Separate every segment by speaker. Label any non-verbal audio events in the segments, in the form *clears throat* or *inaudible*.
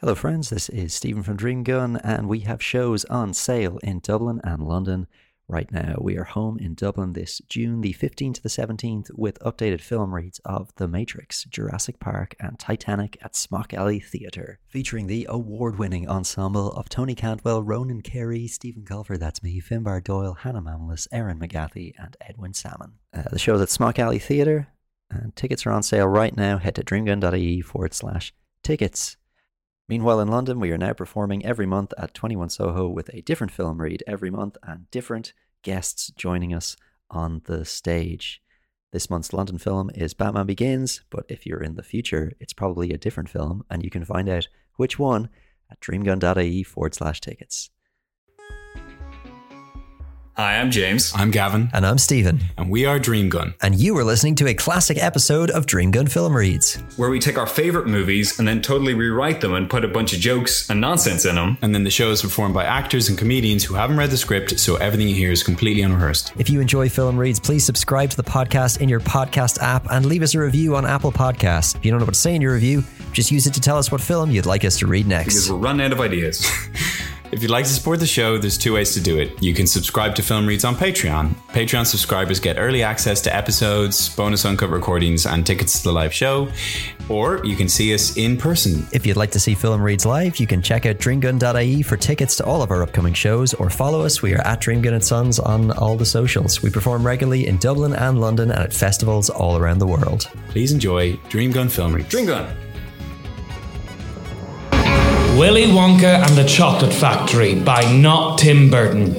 Speaker 1: Hello, friends. This is Stephen from Dream Gun, and we have shows on sale in Dublin and London right now. We are home in Dublin this June the 15th to the 17th with updated film reads of The Matrix, Jurassic Park, and Titanic at Smock Alley Theatre, featuring the award winning ensemble of Tony Cantwell, Ronan Carey, Stephen Colfer, that's me, Finbar Doyle, Hannah Mamalis, Erin McGathy, and Edwin Salmon. Uh, the show's at Smock Alley Theatre, and tickets are on sale right now. Head to dreamgun.ie forward slash tickets. Meanwhile, in London, we are now performing every month at 21 Soho with a different film read every month and different guests joining us on the stage. This month's London film is Batman Begins, but if you're in the future, it's probably a different film, and you can find out which one at dreamgun.ie forward slash tickets.
Speaker 2: Hi, I'm James.
Speaker 3: I'm Gavin,
Speaker 4: And I'm Stephen.
Speaker 3: and we are Dream Gun.
Speaker 4: And you are listening to a classic episode of Dream Gun Film Reads.
Speaker 2: where we take our favorite movies and then totally rewrite them and put a bunch of jokes and nonsense in them.
Speaker 3: And then the show is performed by actors and comedians who haven't read the script, so everything you hear is completely unrehearsed.
Speaker 4: If you enjoy Film Reads, please subscribe to the podcast in your podcast app and leave us a review on Apple Podcasts. If you don't know what to say in your review, just use it to tell us what film you'd like us to read
Speaker 2: Because
Speaker 4: next.
Speaker 2: we're running out of ideas. *laughs*
Speaker 3: If you'd like to support the show, there's two ways to do it. You can subscribe to Film Reads on Patreon. Patreon subscribers get early access to episodes, bonus uncut recordings, and tickets to the live show. Or you can see us in person.
Speaker 4: If you'd like to see Film Reads live, you can check out dreamgun.ie for tickets to all of our upcoming shows or follow us. We are at Dreamgun and Sons on all the socials. We perform regularly in Dublin and London and at festivals all around the world.
Speaker 3: Please enjoy Dreamgun Film Reads.
Speaker 2: Dream Gun.
Speaker 5: Willy Wonka and the Chocolate Factory by not Tim Burton.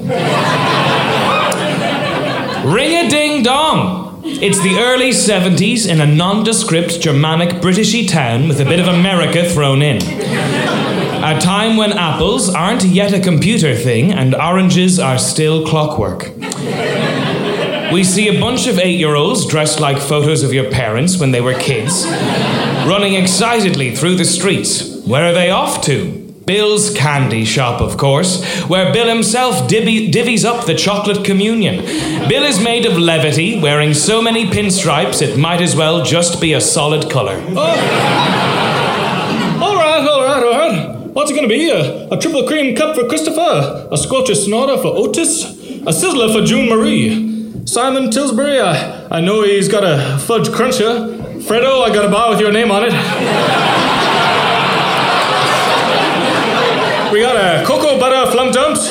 Speaker 5: Ring a ding dong! It's the early 70s in a nondescript Germanic Britishy town with a bit of America thrown in. A time when apples aren't yet a computer thing and oranges are still clockwork. We see a bunch of eight year olds dressed like photos of your parents when they were kids, running excitedly through the streets. Where are they off to? Bill's candy shop, of course, where Bill himself divvy, divvies up the chocolate communion. Bill is made of levity, wearing so many pinstripes it might as well just be a solid colour. Oh.
Speaker 6: All right, all right, all right. What's it gonna be? A, a triple cream cup for Christopher, a Scottish snorter for Otis, a sizzler for June Marie. Simon Tilsbury, I, I know he's got a fudge cruncher. Fredo, I got a bar with your name on it. We got a cocoa butter flunk dumps.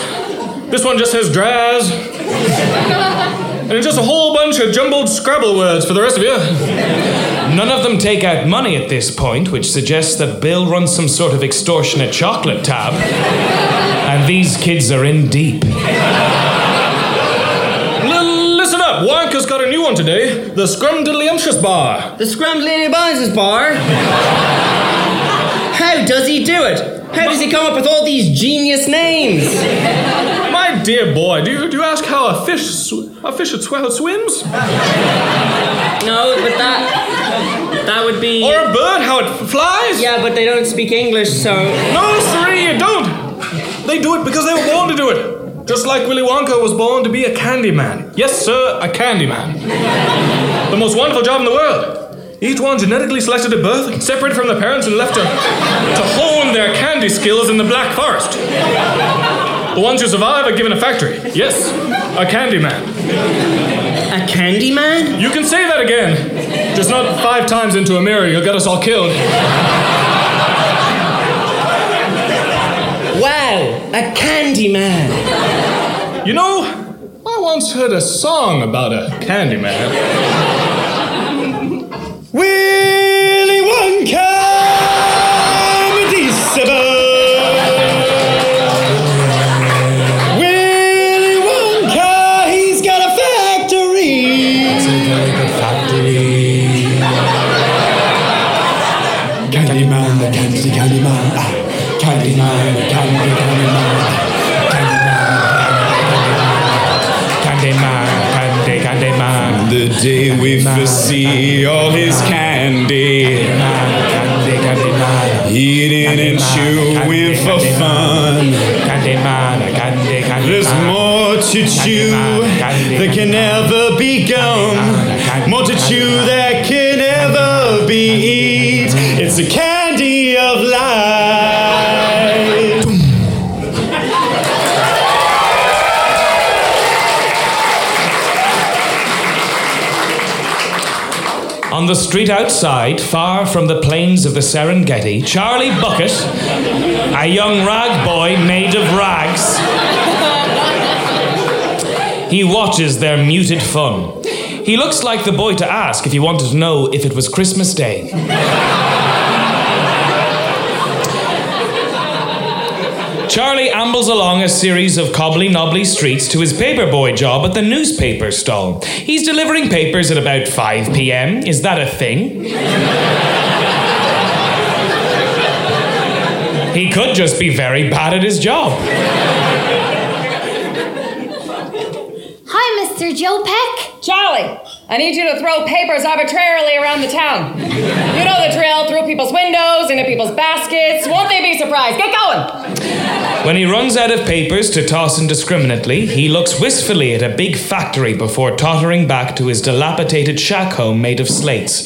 Speaker 6: This one just says draz. And it's just a whole bunch of jumbled Scrabble words for the rest of you.
Speaker 5: None of them take out money at this point, which suggests that Bill runs some sort of extortionate chocolate tab. and these kids are in deep.
Speaker 6: Listen up, Wonka's got a new one today. The Scrumdiddlyumptious bar.
Speaker 7: The Buys bar? How does he do it? How does he come up with all these genius names? *laughs*
Speaker 6: My dear boy, do you, do you ask how a fish sw- a fish at swims?
Speaker 7: No, but that that would be
Speaker 6: Or a bird how it f- flies?
Speaker 7: Yeah, but they don't speak English, so
Speaker 6: No, sirree, you don't. They do it because they were born to do it. Just like Willy Wonka was born to be a candy man. Yes, sir, a candy man. the most wonderful job in the world. Each one genetically selected at birth, separated from their parents, and left to, to hone their candy skills in the Black Forest. The ones who survive are given a factory. Yes, a candy man.
Speaker 7: a candy man?
Speaker 6: You can say that again. Just not five times into a mirror, you'll get us all killed.
Speaker 7: Wow, a candy man.
Speaker 6: You know, I once heard a song about a candy man. Willy Wonka, Willy Wonka, he's got a factory.
Speaker 3: Candyman, the candy, Candyman. Ah, Candyman, the candy, Candyman.
Speaker 5: Candyman, candy, candyman.
Speaker 3: The day we first fun. There's more to chew that can never be gum. More to chew that can never be eat. It's the candy
Speaker 5: On the street outside, far from the plains of the Serengeti, Charlie Bucket, a young rag boy made of rags, he watches their muted fun. He looks like the boy to ask if he wanted to know if it was Christmas Day. Charlie ambles along a series of cobbly knobbly streets to his paperboy job at the newspaper stall. He's delivering papers at about 5 pm. Is that a thing? he could just be very bad at his job.
Speaker 8: Hi, Mr. Jopeck.
Speaker 9: Charlie, I need you to throw papers arbitrarily around the town. You know the drill through people's windows, into people's baskets. Won't they be surprised? Get going!
Speaker 5: When he runs out of papers to toss indiscriminately, he looks wistfully at a big factory before tottering back to his dilapidated shack home made of slates,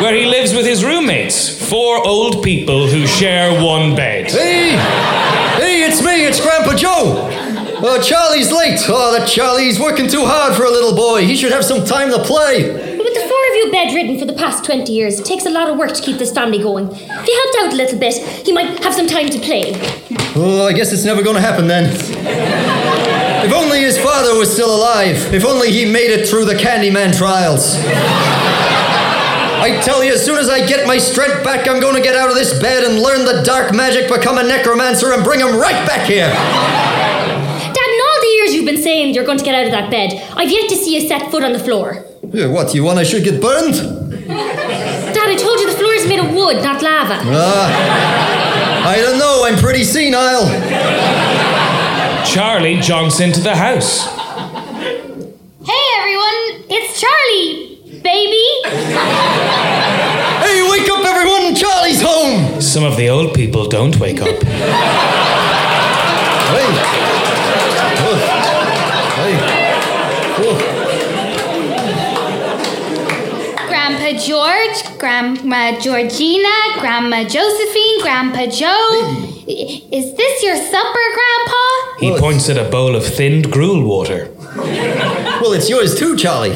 Speaker 5: where he lives with his roommates, four old people who share one bed.
Speaker 10: Hey! Hey, it's me, it's Grandpa Joe! Uh, Charlie's late. Oh, that Charlie's working too hard for a little boy. He should have some time to play.
Speaker 8: With the four of you bedridden for the past 20 years, it takes a lot of work to keep this family going. If you helped out a little bit, he might have some time to play.
Speaker 10: Oh, I guess it's never going to happen then. If only his father was still alive. If only he made it through the Candyman trials. I tell you, as soon as I get my strength back, I'm going to get out of this bed and learn the dark magic, become a necromancer, and bring him right back here.
Speaker 8: Dad, in all the years you've been saying you're going to get out of that bed, I've yet to see you set foot on the floor.
Speaker 10: Yeah, what, you want I should get burned?
Speaker 8: Dad, I told you the floor is made of wood, not lava.
Speaker 10: Ah, I don't know, I'm pretty senile.
Speaker 5: Charlie jonks into the house.
Speaker 8: Hey, everyone, it's Charlie, baby.
Speaker 10: Hey, wake up, everyone! Charlie's home!
Speaker 5: Some of the old people don't wake up.
Speaker 10: Hey. Hey.
Speaker 8: George, Grandma Georgina, Grandma Josephine, Grandpa Joe. Is this your supper, Grandpa?
Speaker 5: He points at a bowl of thinned gruel water.
Speaker 10: Well, it's yours too, Charlie.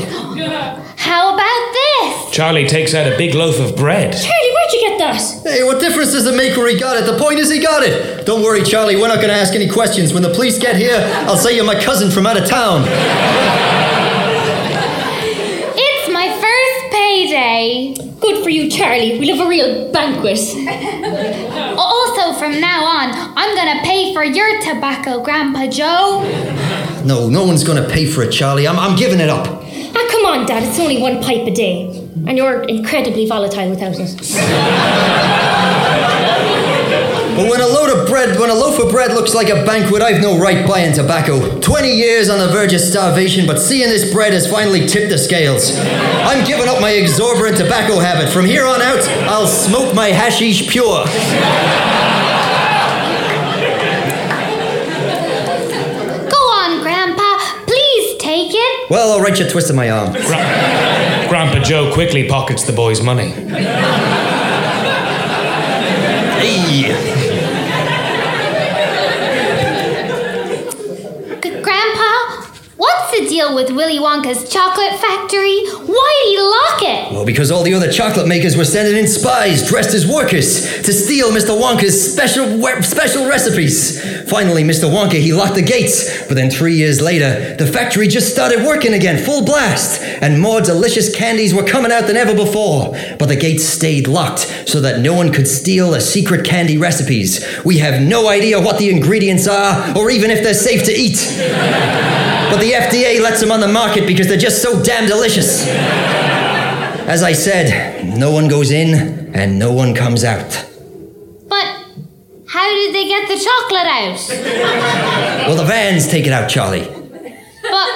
Speaker 8: How about this?
Speaker 5: Charlie takes out a big loaf of bread.
Speaker 8: Charlie, where'd you get that?
Speaker 10: Hey, what difference does it make where he got it? The point is he got it. Don't worry, Charlie, we're not going to ask any questions. When the police get here, I'll say you're my cousin from out of town.
Speaker 8: It's my first payday. Good for you, Charlie. We'll have a real banquet. *laughs* also, from now on, I'm gonna pay for your tobacco, Grandpa Joe.
Speaker 10: No, no one's going to pay for it, Charlie. I'm, I'm giving it up.
Speaker 8: Ah, come on, Dad. It's only one pipe a day. And you're incredibly volatile without it. *laughs*
Speaker 10: But when a load of bread, when a loaf of bread looks like a banquet, I've no right buying tobacco. 20 years on the verge of starvation, but seeing this bread has finally tipped the scales. I'm giving up my exorbitant tobacco habit. From here on out, I'll smoke my hashish pure.
Speaker 8: Go on, Grandpa. Please take it.
Speaker 10: Well, I'll write you a twist of my arm.
Speaker 5: Grandpa Joe quickly pockets the boy's money.
Speaker 10: Hey.
Speaker 8: G- Grandpa, what's the deal with Willy Wonka's chocolate factory? Why did he lock it?
Speaker 10: Well, because all the other chocolate makers were sending in spies dressed as workers to steal Mr. Wonka's special we- special recipes. Finally, Mr. Wonka he locked the gates, but then three years later, the factory just started working again, full blast, and more delicious candies were coming out than ever before. But the gates stayed locked so that no one could steal the secret candy recipes. We have no idea what the ingredients are, or even if they're safe to eat. *laughs* But the FDA lets them on the market because they're just so damn delicious. As I said, no one goes in and no one comes out.
Speaker 8: But how did they get the chocolate out?
Speaker 10: Well, the vans take it out, Charlie.
Speaker 8: But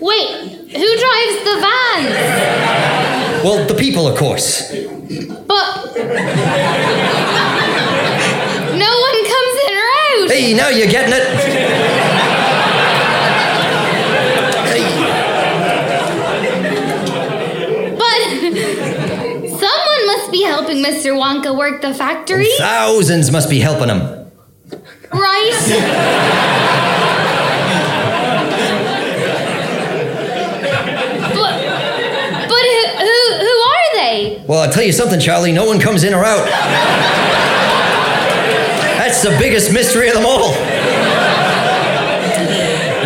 Speaker 8: wait, who drives the vans?
Speaker 10: Well, the people, of course.
Speaker 8: But no one comes in or out.
Speaker 10: Hey, now you're getting it. Hey,
Speaker 8: But someone must be helping Mr. Wonka work the factory,
Speaker 10: thousands must be helping him.
Speaker 8: right? but but who, who who
Speaker 10: Well, I'll tell you something, Charlie. No one comes in or out. That's the biggest mystery of them all.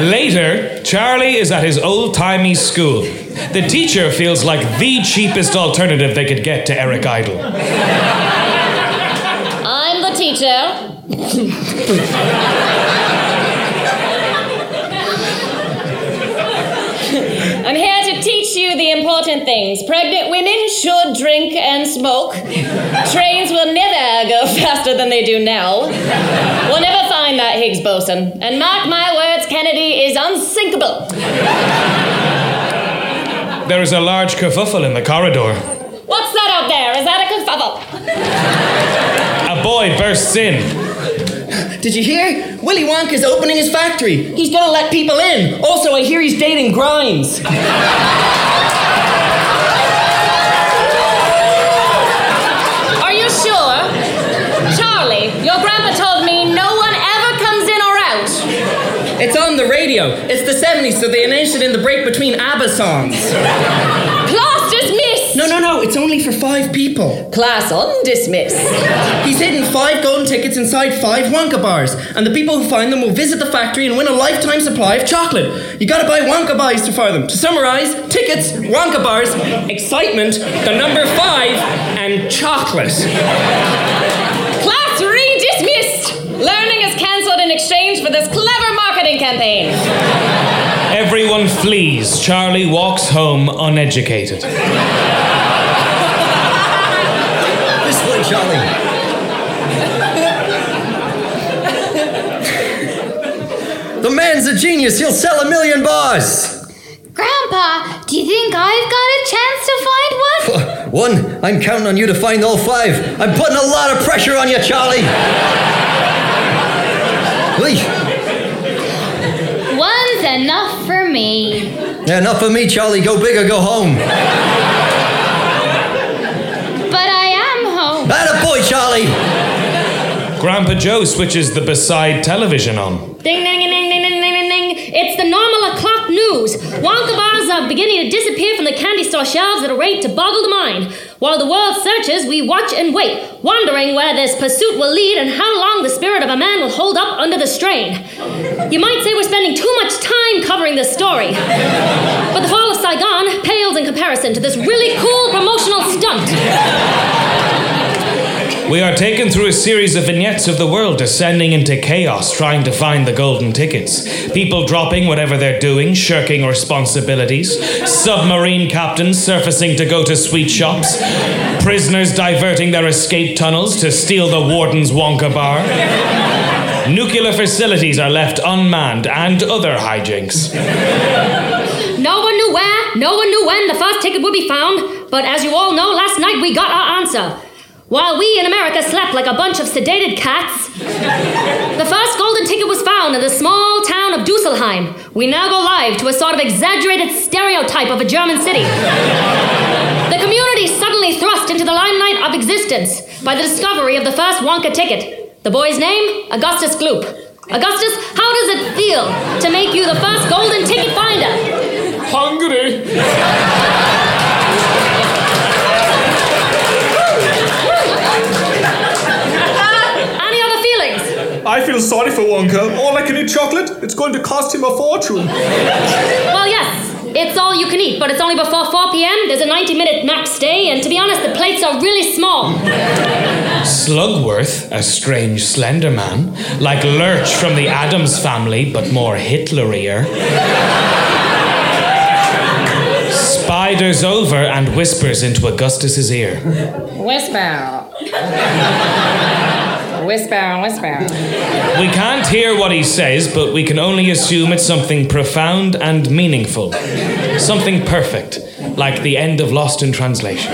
Speaker 5: Later, Charlie is at his old timey school. The teacher feels like the cheapest alternative they could get to Eric Idle.
Speaker 9: I'm the teacher. I'm here to teach you the important things. Pregnant women should drink and smoke. Trains will never go *laughs* faster than they do now. We'll never find that Higgs boson. And mark my words, Kennedy is unsinkable.
Speaker 5: There is a large kerfuffle in the corridor.
Speaker 9: What's that out there? Is that a kerfuffle?
Speaker 5: A boy bursts in.
Speaker 7: Did you hear? Willy Wonka's opening his factory. He's gonna let people in. Also, I hear he's dating Grimes. It's on the radio. It's the 70s, so they announced it in the break between ABBA songs.
Speaker 9: Class dismissed!
Speaker 7: No, no, no, it's only for five people.
Speaker 9: Class undismissed.
Speaker 7: He's hidden five golden tickets inside five Wonka bars, and the people who find them will visit the factory and win a lifetime supply of chocolate. You gotta buy Wonka bars to for them. To summarize, tickets, Wonka bars, excitement, the number five, and chocolate.
Speaker 9: In exchange for this clever marketing campaign.
Speaker 5: Everyone flees. Charlie walks home uneducated.
Speaker 10: This way, Charlie. the man's a genius. He'll sell a million bars.
Speaker 8: Grandpa, do you think I've got a chance to find one?
Speaker 10: One, I'm counting on you to find all five. I'm putting a lot of pressure on you, Charlie. Lee,
Speaker 8: One's enough for me.
Speaker 10: yeah, enough of me, Charlie. Go big or go home.
Speaker 8: But I am home.
Speaker 10: That boy, Charlie.
Speaker 5: Grandpa Joe switches the beside television on.
Speaker 11: Ding, ding, ding, ding, ding, ding, ding, ding. It's the normal o'clock news. Wonka bars are beginning to disappear from the candy store shelves at a rate to boggle the mind. While the world searches, we watch and wait, wondering where this pursuit will lead and how long the spirit of a man will hold up under the strain. You might say we're spending too much time covering this story. But the fall of Saigon pales in comparison to this really cool promotional stunt.
Speaker 5: We are taken through a series of vignettes of the world descending into chaos, trying to find the golden tickets. People dropping whatever they're doing, shirking responsibilities. Submarine captains surfacing to go to sweet shops. Prisoners diverting their escape tunnels to steal the warden's Wonka bar. Nuclear facilities are left unmanned, and other hijinks.
Speaker 11: No one knew where, no one knew when the first ticket would be found, but as you all know, last night we got our answer. While we in America slept like a bunch of sedated cats, the first golden ticket was found in the small town of Dusselheim. We now go live to a sort of exaggerated stereotype of a German city. The community suddenly thrust into the limelight of existence by the discovery of the first Wonka ticket. The boy's name? Augustus Gloop. Augustus, how does it feel to make you the first golden ticket finder?
Speaker 6: Hungry. I feel sorry for Wonka. All I can eat chocolate, it's going to cost him a fortune.
Speaker 11: Well, yes, it's all you can eat, but it's only before 4 p.m. There's a 90 minute max stay, and to be honest, the plates are really small.
Speaker 5: Slugworth, a strange slender man, like Lurch from the Addams family, but more Hitlerier. Spiders over and whispers into Augustus's ear.
Speaker 9: Whisper. Whisper, and whisper.
Speaker 5: We can't hear what he says, but we can only assume it's something profound and meaningful. Something perfect, like the end of Lost in Translation.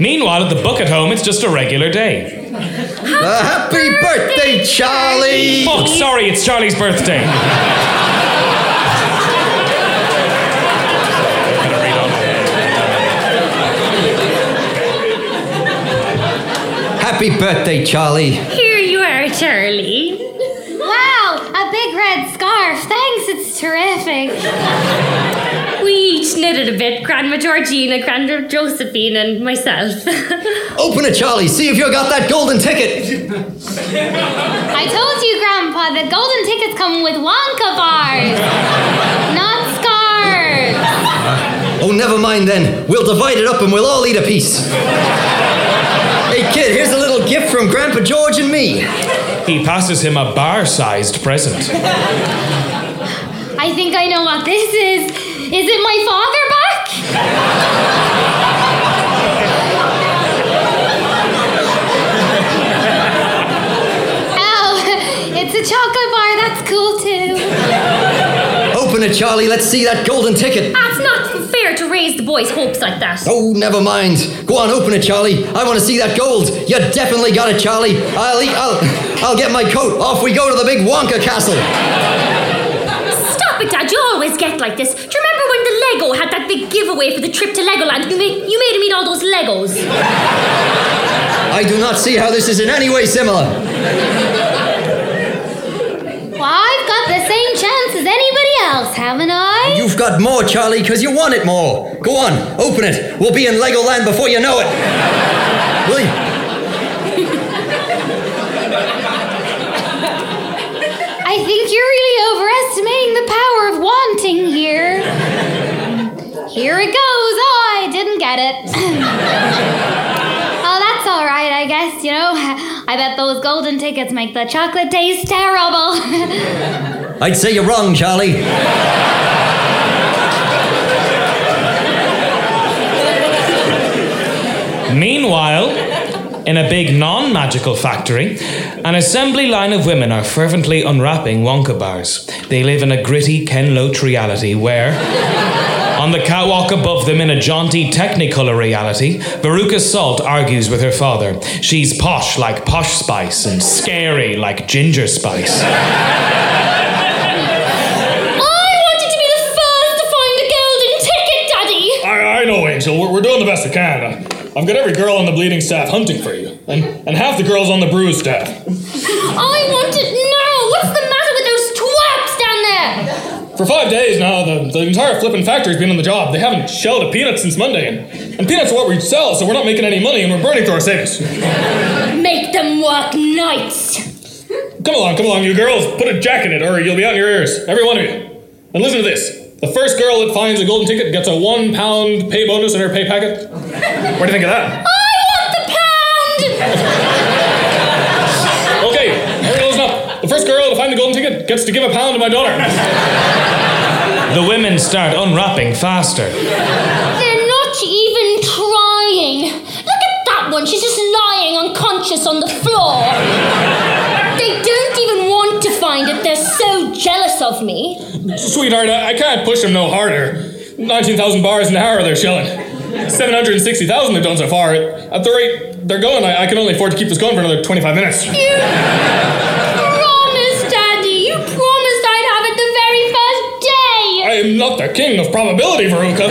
Speaker 5: Meanwhile, at the Bucket home, it's just a regular day.
Speaker 10: Uh, happy birthday, Charlie!
Speaker 5: Fuck, sorry, it's Charlie's birthday.
Speaker 10: Happy birthday, Charlie.
Speaker 11: Here you are, Charlie.
Speaker 8: Wow, a big red scarf. Thanks, it's terrific.
Speaker 11: We each knitted a bit, Grandma Georgina, Grandma Josephine, and myself. *laughs*
Speaker 10: Open it, Charlie. See if you got that golden ticket.
Speaker 8: I told you, Grandpa, the golden tickets come with Wonka bars, not scars.
Speaker 10: Oh, never mind then. We'll divide it up and we'll all eat a piece. Hey, kid, here's a little gift from Grandpa George and me.
Speaker 5: He passes him a bar sized present.
Speaker 8: I think I know what this is. Is it my father back? Ow, it's a chocolate bar. That's cool too.
Speaker 10: Open it, Charlie. Let's see that golden ticket.
Speaker 11: That's not fair to raise the boys' hopes like that.
Speaker 10: Oh, never mind. Go on, open it, Charlie. I want to see that gold. You definitely got it, Charlie. I'll eat. I'll. I'll get my coat. Off we go to the big Wonka castle.
Speaker 11: Stop it, Dad. You always get like this. Do you remember when the Lego had that big giveaway for the trip to Legoland? You made, you made him eat all those Legos.
Speaker 10: I do not see how this is in any way similar.
Speaker 8: Well, I've got the same chance as anybody else, haven't I?
Speaker 10: You've got more, Charlie, because you want it more. Go on, open it. We'll be in Legoland before you know it. *laughs* Will you?
Speaker 8: I think you're really overestimating the power of wanting here. Here it goes. Oh, I didn't get it. *laughs* oh, that's all right, I guess. You know, I bet those golden tickets make the chocolate taste terrible. *laughs*
Speaker 10: I'd say you're wrong, Charlie.
Speaker 5: Meanwhile, in a big non magical factory, an assembly line of women are fervently unwrapping Wonka bars. They live in a gritty Ken Loach reality where, on the catwalk above them in a jaunty Technicolor reality, Veruca Salt argues with her father. She's posh like Posh Spice and scary like Ginger Spice.
Speaker 6: Angel. We're, we're doing the best we can. Uh, I've got every girl on the bleeding staff hunting for you, and, and half the girls on the bruise staff.
Speaker 11: I want it now. What's the matter with those twaps down there?
Speaker 6: For five days now, the, the entire flipping factory's been on the job. They haven't shelled a peanut since Monday, and, and peanuts are what we sell, so we're not making any money, and we're burning through our savings.
Speaker 11: Make them work nights.
Speaker 6: Come along, come along, you girls. Put a jack in it, or you'll be out in your ears. Every one of you. And listen to this. The first girl that finds a golden ticket gets a one pound pay bonus in her pay packet. What do you think of that?
Speaker 11: I want the pound.
Speaker 6: Okay, everyone listen up. The first girl to find the golden ticket gets to give a pound to my daughter.
Speaker 5: The women start unwrapping faster.
Speaker 11: They're not even trying. Look at that one. She's just lying unconscious on the floor. They don't even want to find it. They're so jealous of me.
Speaker 6: Sweetheart, I, I can't push them no harder. 19,000 bars an hour they're shelling. 760,000 they've done so far. At the rate they're going, I, I can only afford to keep this going for another 25 minutes.
Speaker 11: You promised, Daddy. You promised I'd have it the very first day.
Speaker 6: I am not the king of probability, Veruca.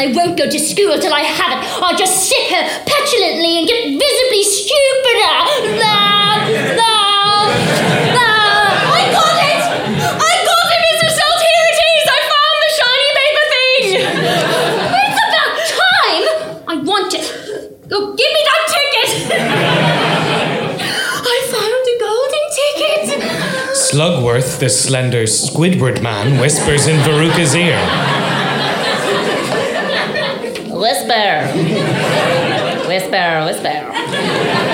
Speaker 11: And I won't go to school till I have it. I'll just sit here petulantly and get visibly stupider. Nah, nah, nah. I got it! I got it, Mr. Salt. Here it is. I found the shiny paper thing. It's about time. I want it. Oh, give me that ticket. I found a golden ticket.
Speaker 5: Slugworth, the slender Squidward man, whispers in Veruca's ear.
Speaker 9: Whisper. Whisper, whisper.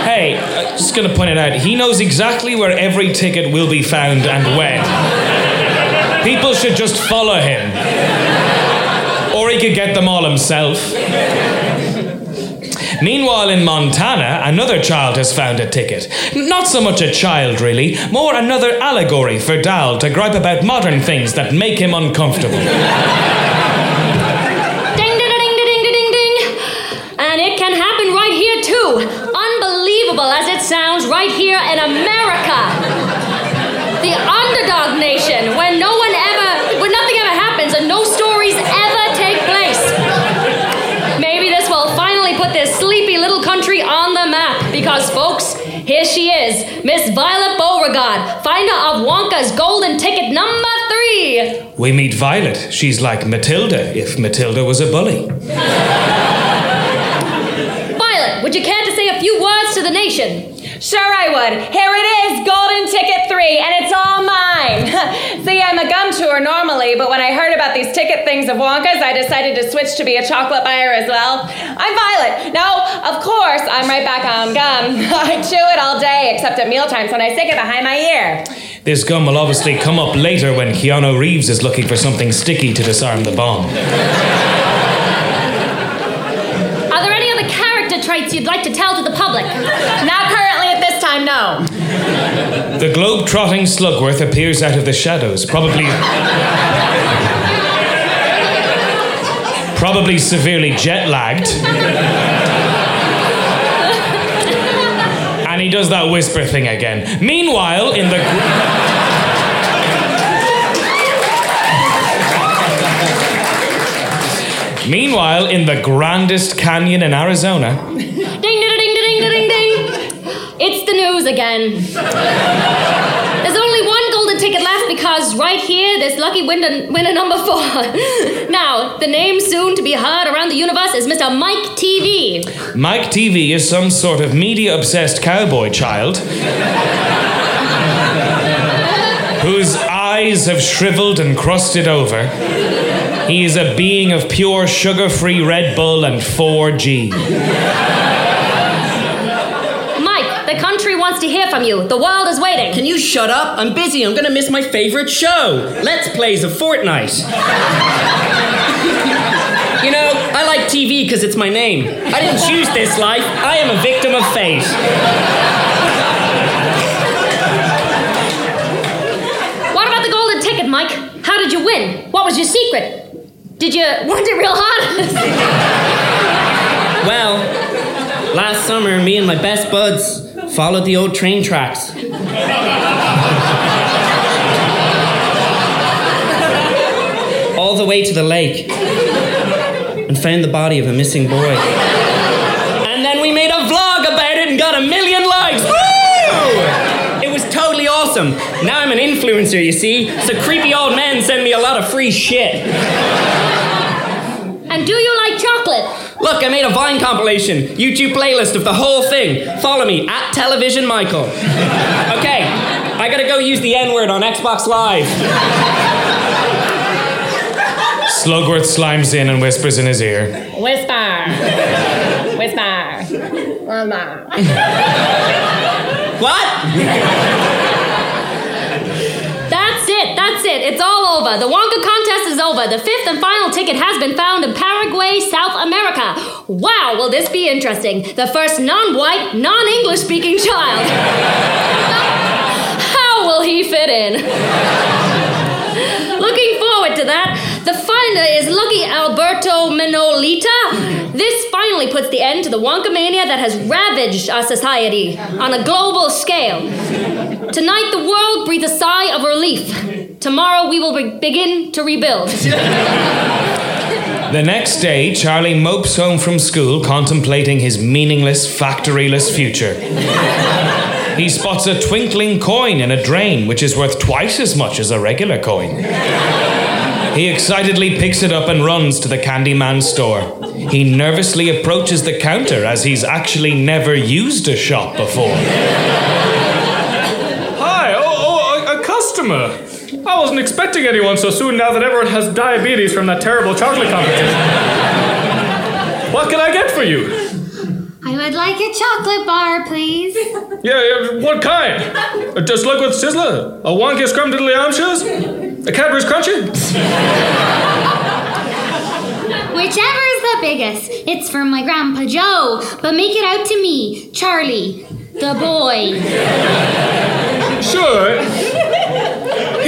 Speaker 5: Hey, uh, just gonna point it out, he knows exactly where every ticket will be found and when. People should just follow him. Or he could get them all himself. Meanwhile, in Montana, another child has found a ticket. Not so much a child, really, more another allegory for Dahl to gripe about modern things that make him uncomfortable.
Speaker 11: Ding, ding, ding, ding, ding, ding, ding. And it can happen right here, too. Unbelievable as it sounds, right here in America. The underdog nation, where no one ever, where nothing ever happens and no stories ever take place. Maybe this will finally put this sleepy little country on the map. Because, folks, here she is, Miss Violet Beauregarde, finder of Wonka's golden ticket number three.
Speaker 5: We meet Violet. She's like Matilda if Matilda was a bully.
Speaker 11: Violet, would you care to say a few words to the nation?
Speaker 9: Sure, I would. Here it is, golden ticket three, and it's all mine. *laughs* See, I'm a gum chewer normally, but when I heard about these ticket things of Wonka's, I decided to switch to be a chocolate buyer as well. I'm Violet. No, of course, I'm right back on gum. *laughs* I chew it all day, except at mealtimes when I stick it behind my ear.
Speaker 5: This gum will obviously come up later when Keanu Reeves is looking for something sticky to disarm the bomb.
Speaker 11: Are there any other character traits you'd like to tell to the public?
Speaker 9: Not currently at this time, no.
Speaker 5: The globe-trotting Slugworth appears out of the shadows, probably. probably severely jet lagged. and he does that whisper thing again. Meanwhile, in the. Meanwhile, in the grandest canyon in Arizona,
Speaker 11: ding, ding, ding, ding, ding, ding. Again. There's only one golden ticket left because right here, this lucky winner, winner number four. *laughs* now, the name soon to be heard around the universe is Mr. Mike TV.
Speaker 5: Mike TV is some sort of media obsessed cowboy child whose eyes have shriveled and crusted over. He is a being of pure sugar free Red Bull and 4G.
Speaker 11: From you. The world is waiting.
Speaker 7: Can you shut up? I'm busy. I'm gonna miss my favorite show. Let's Plays of Fortnite. *laughs* you know, I like TV because it's my name. I didn't choose this life. I am a victim of fate.
Speaker 11: What about the golden ticket, Mike? How did you win? What was your secret? Did you want it real hard? *laughs*
Speaker 7: Well, last summer, me and my best buds followed the old train tracks. All the way to the lake and found the body of a missing boy. And then we made a vlog about it and got a million likes. Woo! It was totally awesome. Now I'm an influencer, you see, so creepy old men send me a lot of free shit.
Speaker 11: and do you like chocolate?
Speaker 7: Look, I made a Vine compilation, YouTube playlist of the whole thing. Follow me at Television Michael. Okay, I gotta go use the N word on Xbox Live.
Speaker 5: Slugworth slimes in and whispers in his ear.
Speaker 9: Whisper. Whisper. Whisper.
Speaker 7: What?
Speaker 11: That's it. That's it. It's all over. The Wonka contest is over. The fifth and final ticket has been found in Paraguay, South America. Wow, will this be interesting? The first non white, non English speaking child. *laughs* How will he fit in? *laughs* Looking forward to that. The finder is lucky Alberto Minoleta. This finally puts the end to the Wonka mania that has ravaged our society on a global scale. Tonight, the world breathes a sigh of relief. Tomorrow, we will be- begin to rebuild.
Speaker 5: The next day, Charlie mopes home from school contemplating his meaningless, factoryless future. He spots a twinkling coin in a drain, which is worth twice as much as a regular coin. He excitedly picks it up and runs to the Candyman store. He nervously approaches the counter as he's actually never used a shop before.
Speaker 6: Hi, oh, oh, a, a customer. I wasn't expecting anyone so soon now that everyone has diabetes from that terrible chocolate competition. what can I get for you?
Speaker 8: I would like a chocolate bar, please.
Speaker 6: Yeah, yeah what kind? Uh, Just like with Sizzler? A Wonka Scrumdiddlyamshires? A Cadbury's Crunchy?
Speaker 8: Whichever is the biggest. It's from my Grandpa Joe, but make it out to me, Charlie, the boy.
Speaker 6: Sure.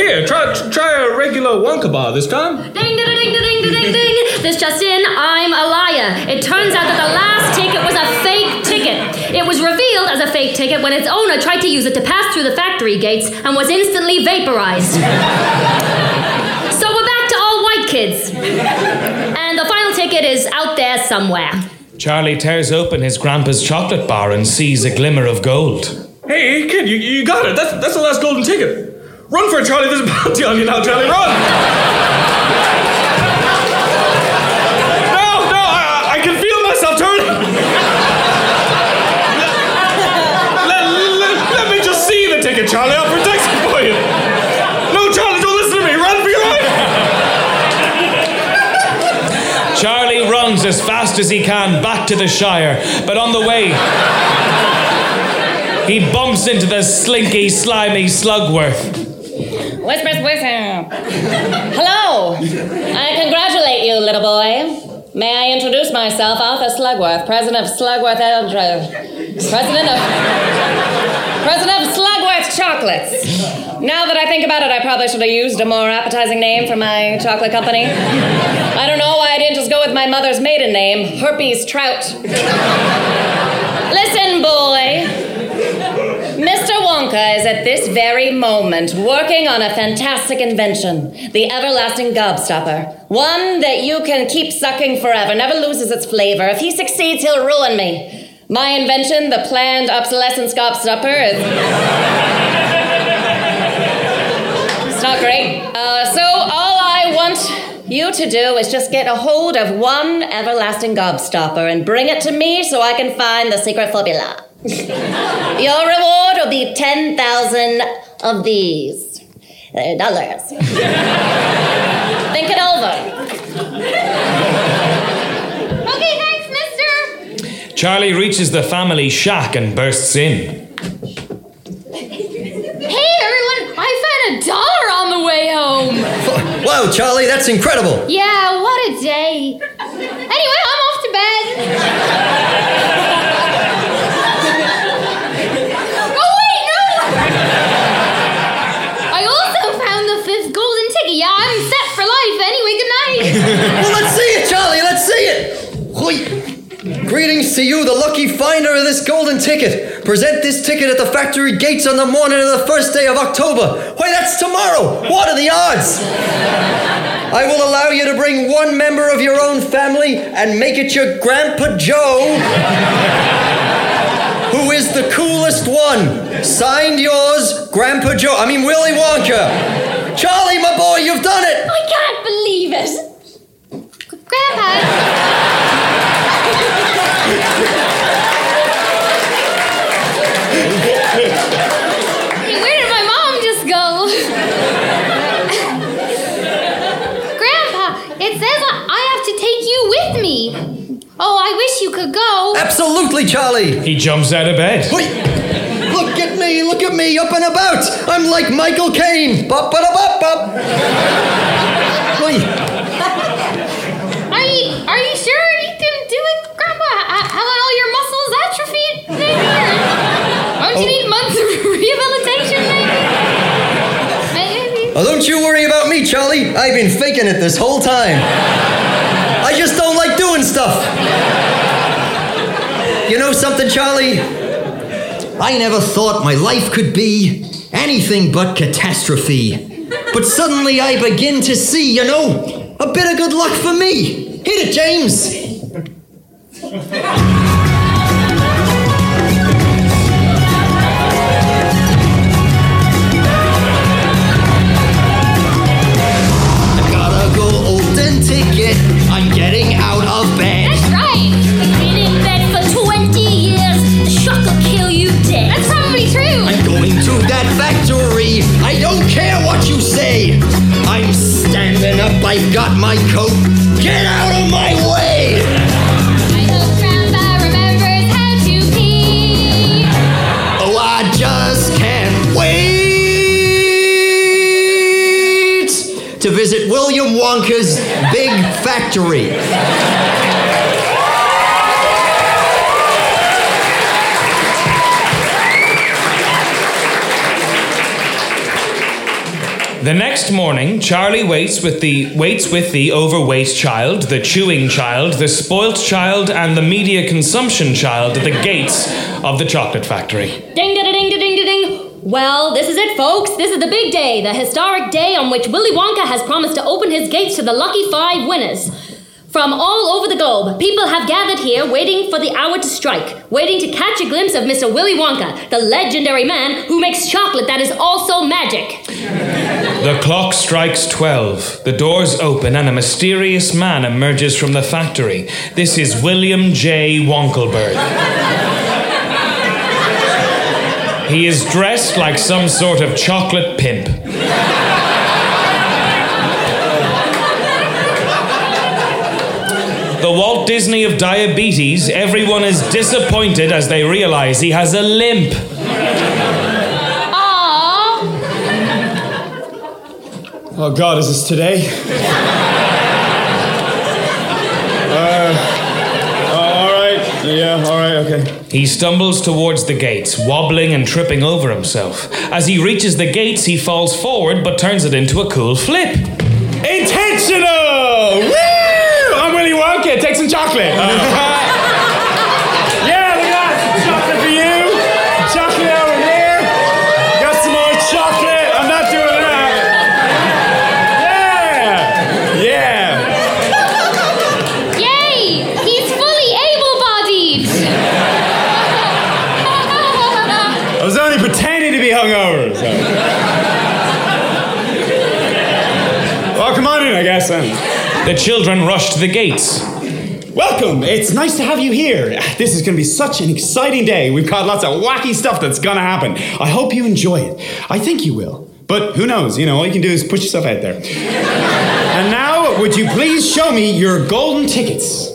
Speaker 6: Here, try try a regular Wonka bar this time.
Speaker 11: Ding, ding, ding, ding, ding, ding, ding. This just in, I'm a liar. It turns out that the last ticket was a fake ticket. It was revealed as a fake ticket when its owner tried to use it to pass through the factory gates and was instantly vaporized. so we're back to all white kids. And the final ticket is out there somewhere.
Speaker 5: Charlie tears open his grandpa's chocolate bar and sees a glimmer of gold.
Speaker 6: Hey, kid, you, you got it. That's, that's the last golden ticket. Run for it, Charlie. There's a bounty on you now, Charlie. Run! No, no, I, I can feel myself turning. let, let, let me just see the ticket, Charlie. I'll protect it for you. No, Charlie, don't listen to me. Run for your life.
Speaker 5: Charlie runs as fast as he can back to the Shire, but on the way, he bumps into the slinky, slimy Slugworth.
Speaker 9: Whispers, whisper. Hello. I congratulate you, little boy. May I introduce myself, Arthur Slugworth, president of Slugworth Eldra. President of. President of Slugworth Chocolates. Now that I think about it, I probably should have used a more appetizing name for my chocolate company. I don't know why I didn't just go with my mother's maiden name, Herpes Trout. Listen, boy. Wonka is at this very moment working on a fantastic invention the everlasting gobstopper. One that you can keep sucking forever, never loses its flavor. If he succeeds, he'll ruin me. My invention, the planned obsolescence gobstopper, is. it's not great. Uh, so, all I want you to do is just get a hold of one everlasting gobstopper and bring it to me so I can find the secret formula. *laughs* Your reward will be 10,000 of these. They're dollars. *laughs* Think it over.
Speaker 8: Okay, thanks, mister.
Speaker 5: Charlie reaches the family shack and bursts in.
Speaker 8: Hey, everyone, I found a dollar on the way home. *laughs*
Speaker 10: Wow, Charlie, that's incredible.
Speaker 8: Yeah, what a day. Anyway, I'm off to bed. oh, wait, no! I also found the fifth golden ticket. Yeah, I'm set for Good night. *laughs*
Speaker 10: well, let's see it, Charlie. Let's see it. Greetings to you, the lucky finder of this golden ticket. Present this ticket at the factory gates on the morning of the first day of October. Why, that's tomorrow. What are the odds? I will allow you to bring one member of your own family and make it your Grandpa Joe, who is the coolest one. Signed yours, Grandpa Joe. I mean, Willy Wonka. Charlie, my boy, you've done it.
Speaker 8: I can't believe it. Grandpa. Hey, where did my mom just go? Grandpa, it says I I have to take you with me. Oh, I wish you could go.
Speaker 10: Absolutely, Charlie.
Speaker 5: He jumps out of bed.
Speaker 10: Look at me, look at me, up and about. I'm like Michael Caine. Bop, bop, bop, bop. Wait,
Speaker 8: Are you are you sure you can do it, Grandpa? H- Haven't all your muscles atrophied? Don't you oh. need months of *laughs* rehabilitation? Maybe. Maybe.
Speaker 10: oh, don't you worry about me, Charlie. I've been faking it this whole time. I just don't like doing stuff. You know something, Charlie? I never thought my life could be anything but catastrophe. But suddenly I begin to see, you know, a bit of good luck for me. Hit it, James. I'm getting out going to that factory. I don't care what you say. I'm standing up. I've got my coat. Get out of my way.
Speaker 8: I hope Grandpa remembers how to pee.
Speaker 10: Oh, I just can't wait to visit William Wonka's big factory.
Speaker 5: The next morning, Charlie waits with the waits with the overweight child, the chewing child, the spoilt child, and the media consumption child at the gates of the chocolate factory.
Speaker 11: Ding da ding da ding da ding. Well, this is it, folks. This is the big day, the historic day on which Willy Wonka has promised to open his gates to the lucky five winners. From all over the globe, people have gathered here waiting for the hour to strike, waiting to catch a glimpse of Mr. Willy Wonka, the legendary man who makes chocolate that is also magic.
Speaker 5: The clock strikes 12. The doors open and a mysterious man emerges from the factory. This is William J. Wonkelberg. He is dressed like some sort of chocolate pimp. The Walt Disney of diabetes, everyone is disappointed as they realize he has a limp.
Speaker 3: Oh God, is this today? *laughs* uh, all right. Yeah. All right. Okay.
Speaker 5: He stumbles towards the gates, wobbling and tripping over himself. As he reaches the gates, he falls forward but turns it into a cool flip.
Speaker 3: Intentional. Woo! I'm Willy Wonka. Take some chocolate. Uh, *laughs* on in, I guess. Then.
Speaker 5: The children rush to the gates.
Speaker 3: Welcome. It's nice to have you here. This is going to be such an exciting day. We've got lots of wacky stuff that's going to happen. I hope you enjoy it. I think you will. But who knows? You know, all you can do is push yourself out there. and now, would you please show me your golden tickets?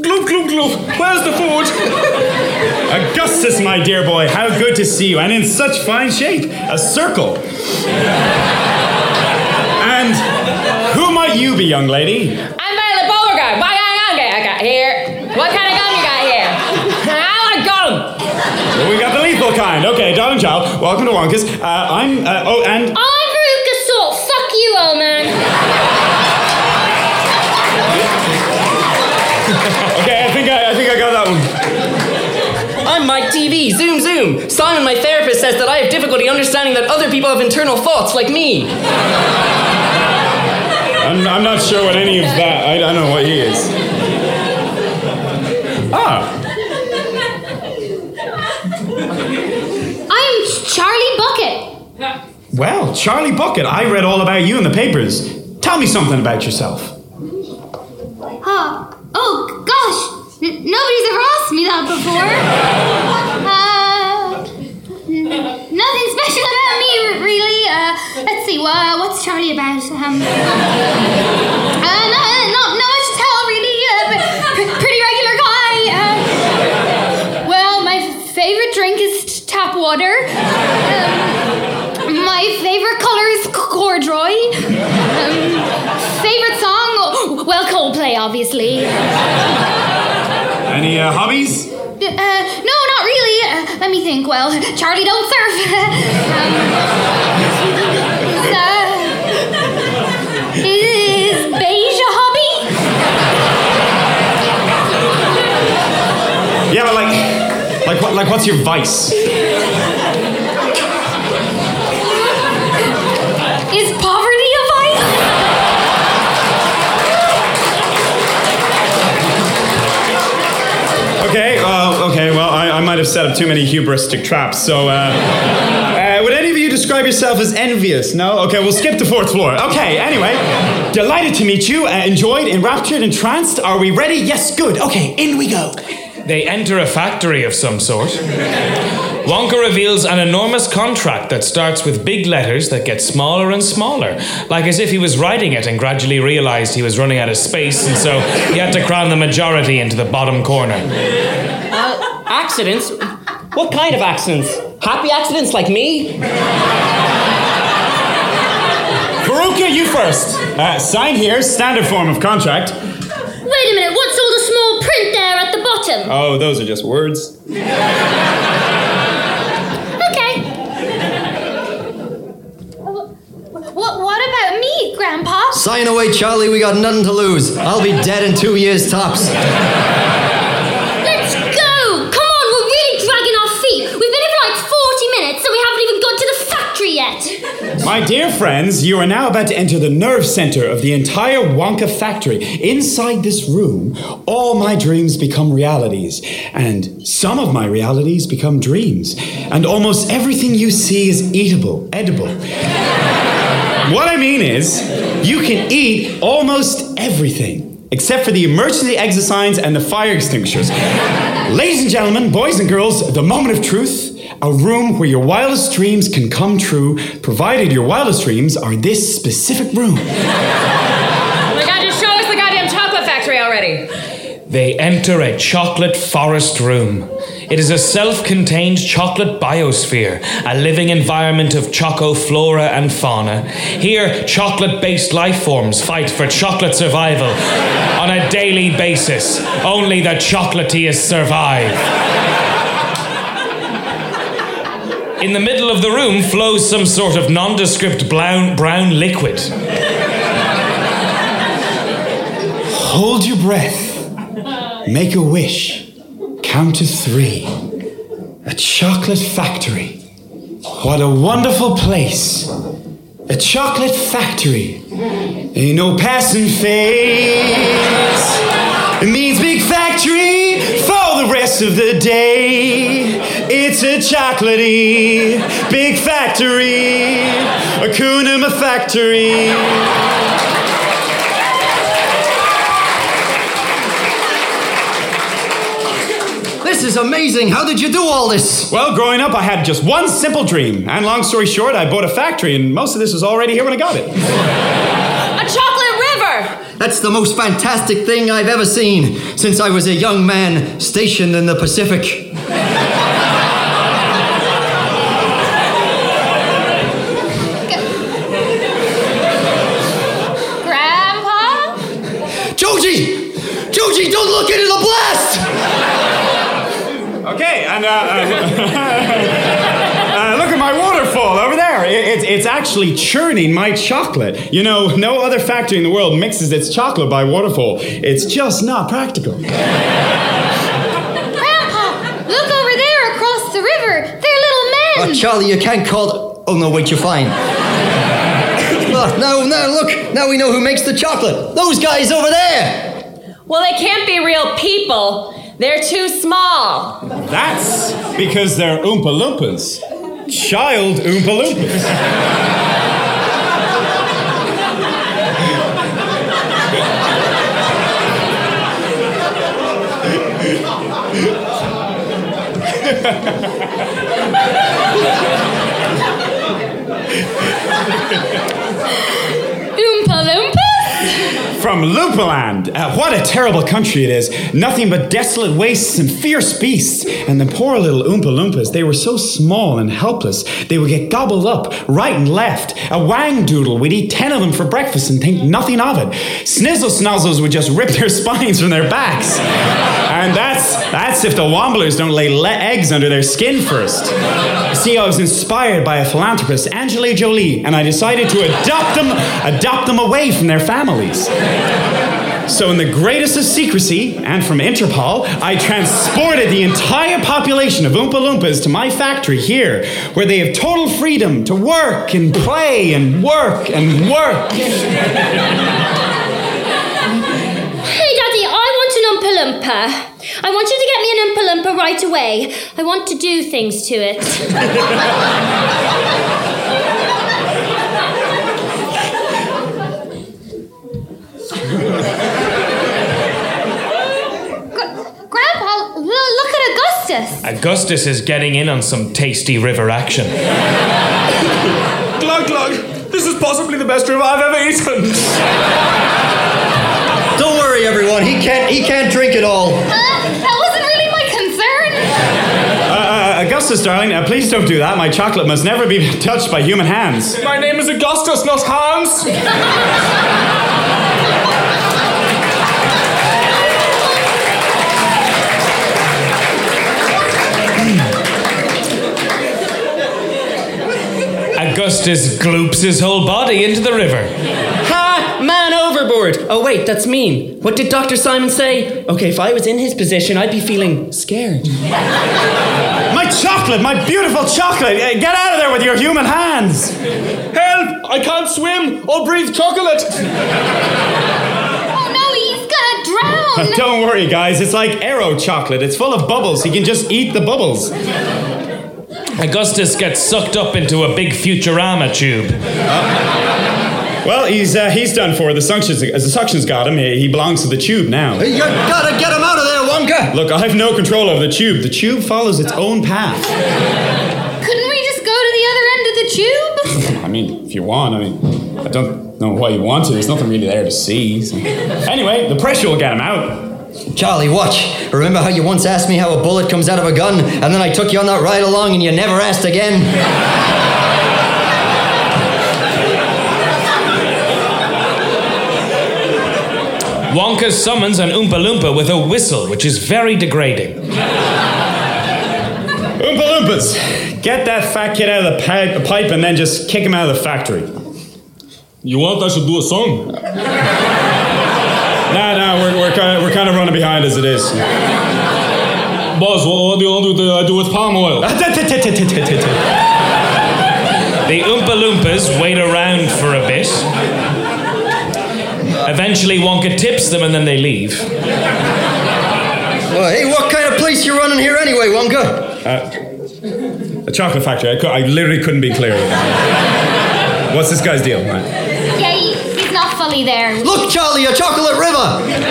Speaker 6: Glove, glove, glove. Where's the food?
Speaker 3: Augustus, my dear boy, how good to see you, and in such fine shape. A circle. And might you be, young lady?
Speaker 9: I'm Violet Beauregarde. What kind of gum I got here? What kind of gun you got here? I want gum.
Speaker 3: Well, we got the lethal kind. Okay, darling child, welcome to Wonka's. Uh, I'm, uh, oh, and
Speaker 8: I'm Veruca Salt. Fuck you, old man.
Speaker 3: okay, I think I, I think I got that one.
Speaker 7: I'm Mike Teavee. Zoom, zoom. Simon, my therapist, says that I have difficulty understanding that other people have internal thoughts like me.
Speaker 3: I'm, I'm not sure what any of that. I, I don't know what he is. Ah,
Speaker 8: I'm Charlie Bucket.
Speaker 3: well, Charlie Bucket. I read all about you in the papers. Tell me something about yourself.
Speaker 8: Huh. Oh, gosh. N- nobody's ever asked me that before. Let's see. Uh, what's Charlie about? Um, uh, no, not, not much to tell, really. Uh, but pretty regular guy. Uh, well, my favorite drink is t- tap water. Um, my favorite color is corduroy. Um, favorite song? Well, Coldplay, obviously.
Speaker 3: Any uh, hobbies?
Speaker 8: Uh, no, not really. Uh, let me think. Well, Charlie don't surf. *laughs* um,
Speaker 3: Yeah, but like, like what? Like what's your vice?
Speaker 8: Is poverty a vice?
Speaker 3: Okay, uh, okay. Well, I, I might have set up too many hubristic traps. So, uh, uh, would any of you describe yourself as envious? No. Okay, we'll skip the fourth floor. Okay. Anyway, delighted to meet you. Uh, enjoyed, enraptured, entranced. Are we ready? Yes. Good. Okay. In we go.
Speaker 5: They enter a factory of some sort. Wonka reveals an enormous contract that starts with big letters that get smaller and smaller, like as if he was writing it and gradually realized he was running out of space, and so he had to cram the majority into the bottom corner.
Speaker 7: Uh, accidents? What kind of accidents? Happy accidents like me?
Speaker 3: Veruca, you first. Uh, sign here. Standard form of contract.
Speaker 11: Wait a minute, what's all the small print there at the bottom?
Speaker 3: Oh, those are just words.
Speaker 8: Okay. What, what about me, Grandpa?
Speaker 10: Sign away, Charlie. We got nothing to lose. I'll be dead in two years tops.
Speaker 3: My dear friends, you are now about to enter the nerve center of the entire Wonka factory. Inside this room, all my dreams become realities, and some of my realities become dreams. And almost everything you see is eatable, edible. *laughs* what I mean is, you can eat almost everything, except for the emergency exit signs and the fire extinguishers. Ladies and gentlemen, boys and girls, the moment of truth. A room where your wildest dreams can come true, provided your wildest dreams are this specific room.
Speaker 9: Oh my god, just show us the goddamn chocolate factory already.
Speaker 5: They enter a chocolate forest room. It is a self contained chocolate biosphere, a living environment of choco flora and fauna. Here, chocolate based life forms fight for chocolate survival on a daily basis. Only the chocolatiest survive. In the middle of the room flows some sort of nondescript brown, brown liquid.
Speaker 3: Hold your breath. Make a wish. Count to three. A chocolate factory. What a wonderful place. A chocolate factory. Ain't no passing phase. It means big factory for the rest of the day. It's a chocolatey big factory. A Kunama factory.
Speaker 10: This is amazing. How did you do all this?
Speaker 3: Well, growing up, I had just one simple dream. And long story short, I bought a factory, and most of this was already here when I got it.
Speaker 9: A chocolate river!
Speaker 10: That's the most fantastic thing I've ever seen since I was a young man stationed in the Pacific.
Speaker 3: Uh, uh, look at my waterfall over there. It, it's- it's actually churning my chocolate. You know, no other factory in the world mixes its chocolate by waterfall. It's just not practical.
Speaker 8: Grandpa, look over there across the river. They're little men.
Speaker 10: Oh, Charlie, you can't call. Oh, no, wait, you're fine. *laughs* oh, now, now, look. Now we know who makes the chocolate. Those guys over there.
Speaker 9: Well, they can't be real people. They're too small.
Speaker 3: That's because they're Oompa Loompas. Child Oompa Loompas. *laughs* From Loompaland. Uh, what a terrible country it is. Nothing but desolate wastes and fierce beasts. And the poor little Oompa Loompas, they were so small and helpless, they would get gobbled up right and left. A whangdoodle would eat ten of them for breakfast and think nothing of it. Snizzle snuzzles would just rip their *laughs* spines from their backs. And that's that's if the womblers don't lay le- eggs under their skin first. See, I was inspired by a philanthropist, Angelina Jolie, and I decided to adopt them, adopt them away from their families. So, in the greatest of secrecy, and from Interpol, I transported the entire population of Oompa Loompas to my factory here, where they have total freedom to work and play and work and work.
Speaker 11: Hey, Daddy, I want an Oompa Loompa. I want you to get me an Oompa Loompa right away. I want to do things to it. *laughs*
Speaker 8: Grandpa, l- look at Augustus.
Speaker 5: Augustus is getting in on some tasty river action.
Speaker 6: Glug glug. This is possibly the best river I've ever eaten.
Speaker 10: Don't worry, everyone. He can't. He can't drink it all.
Speaker 8: Uh, that wasn't really my concern.
Speaker 3: Uh, uh, Augustus, darling, uh, please don't do that. My chocolate must never be *laughs* touched by human hands.
Speaker 6: My name is Augustus, not Hans. *laughs*
Speaker 5: Augustus gloops his whole body into the river.
Speaker 7: Ha! Man overboard! Oh, wait, that's mean. What did Dr. Simon say? Okay, if I was in his position, I'd be feeling scared.
Speaker 3: My chocolate, my beautiful chocolate! Eh, Get out of there with your human hands!
Speaker 6: Help! I can't swim or breathe chocolate.
Speaker 8: Oh no, he's gonna drown! *laughs*
Speaker 3: Don't worry, guys. It's like Aero chocolate. It's full of bubbles. He can just eat the bubbles.
Speaker 5: Augustus gets sucked up into a big Futurama tube. *laughs*
Speaker 3: Well, he's uh, he's done for. The suction's the suction's got him. He, he belongs to the tube now.
Speaker 10: You gotta get him out of there, Wonka!
Speaker 3: Look, I have no control over the tube. The tube follows its own path.
Speaker 8: Couldn't we just go to the other end of the tube?
Speaker 3: I mean, if you want, I mean, I don't know why you want to. There's nothing really there to see. so. Anyway, the pressure will get him out.
Speaker 10: Charlie, watch. Remember how you once asked me how a bullet comes out of a gun, and then I took you on that ride along and you never asked again?
Speaker 5: Wonka summons an Oompa Loompa with a whistle, which is very degrading.
Speaker 3: Oompa Loompas, get that fat kid out of the pipe, pipe and then just kick him out of the factory.
Speaker 6: You want I should do a song?
Speaker 3: Nah, nah, we're, we're, kind of, we're kind of running behind as it is.
Speaker 6: Boss, what, what do you want to do, I do with palm oil? *laughs*
Speaker 5: The Oompa Loompas wait around for a bit. Eventually, Wonka tips them and then they leave.
Speaker 10: Well, hey, what kind of place you running here anyway, Wonka?
Speaker 3: Uh, a chocolate factory. I, cou- I literally couldn't be clearer. What's this guy's deal? Right.
Speaker 8: Yeah, he, he's not fully there.
Speaker 10: Look, Charlie, a chocolate river!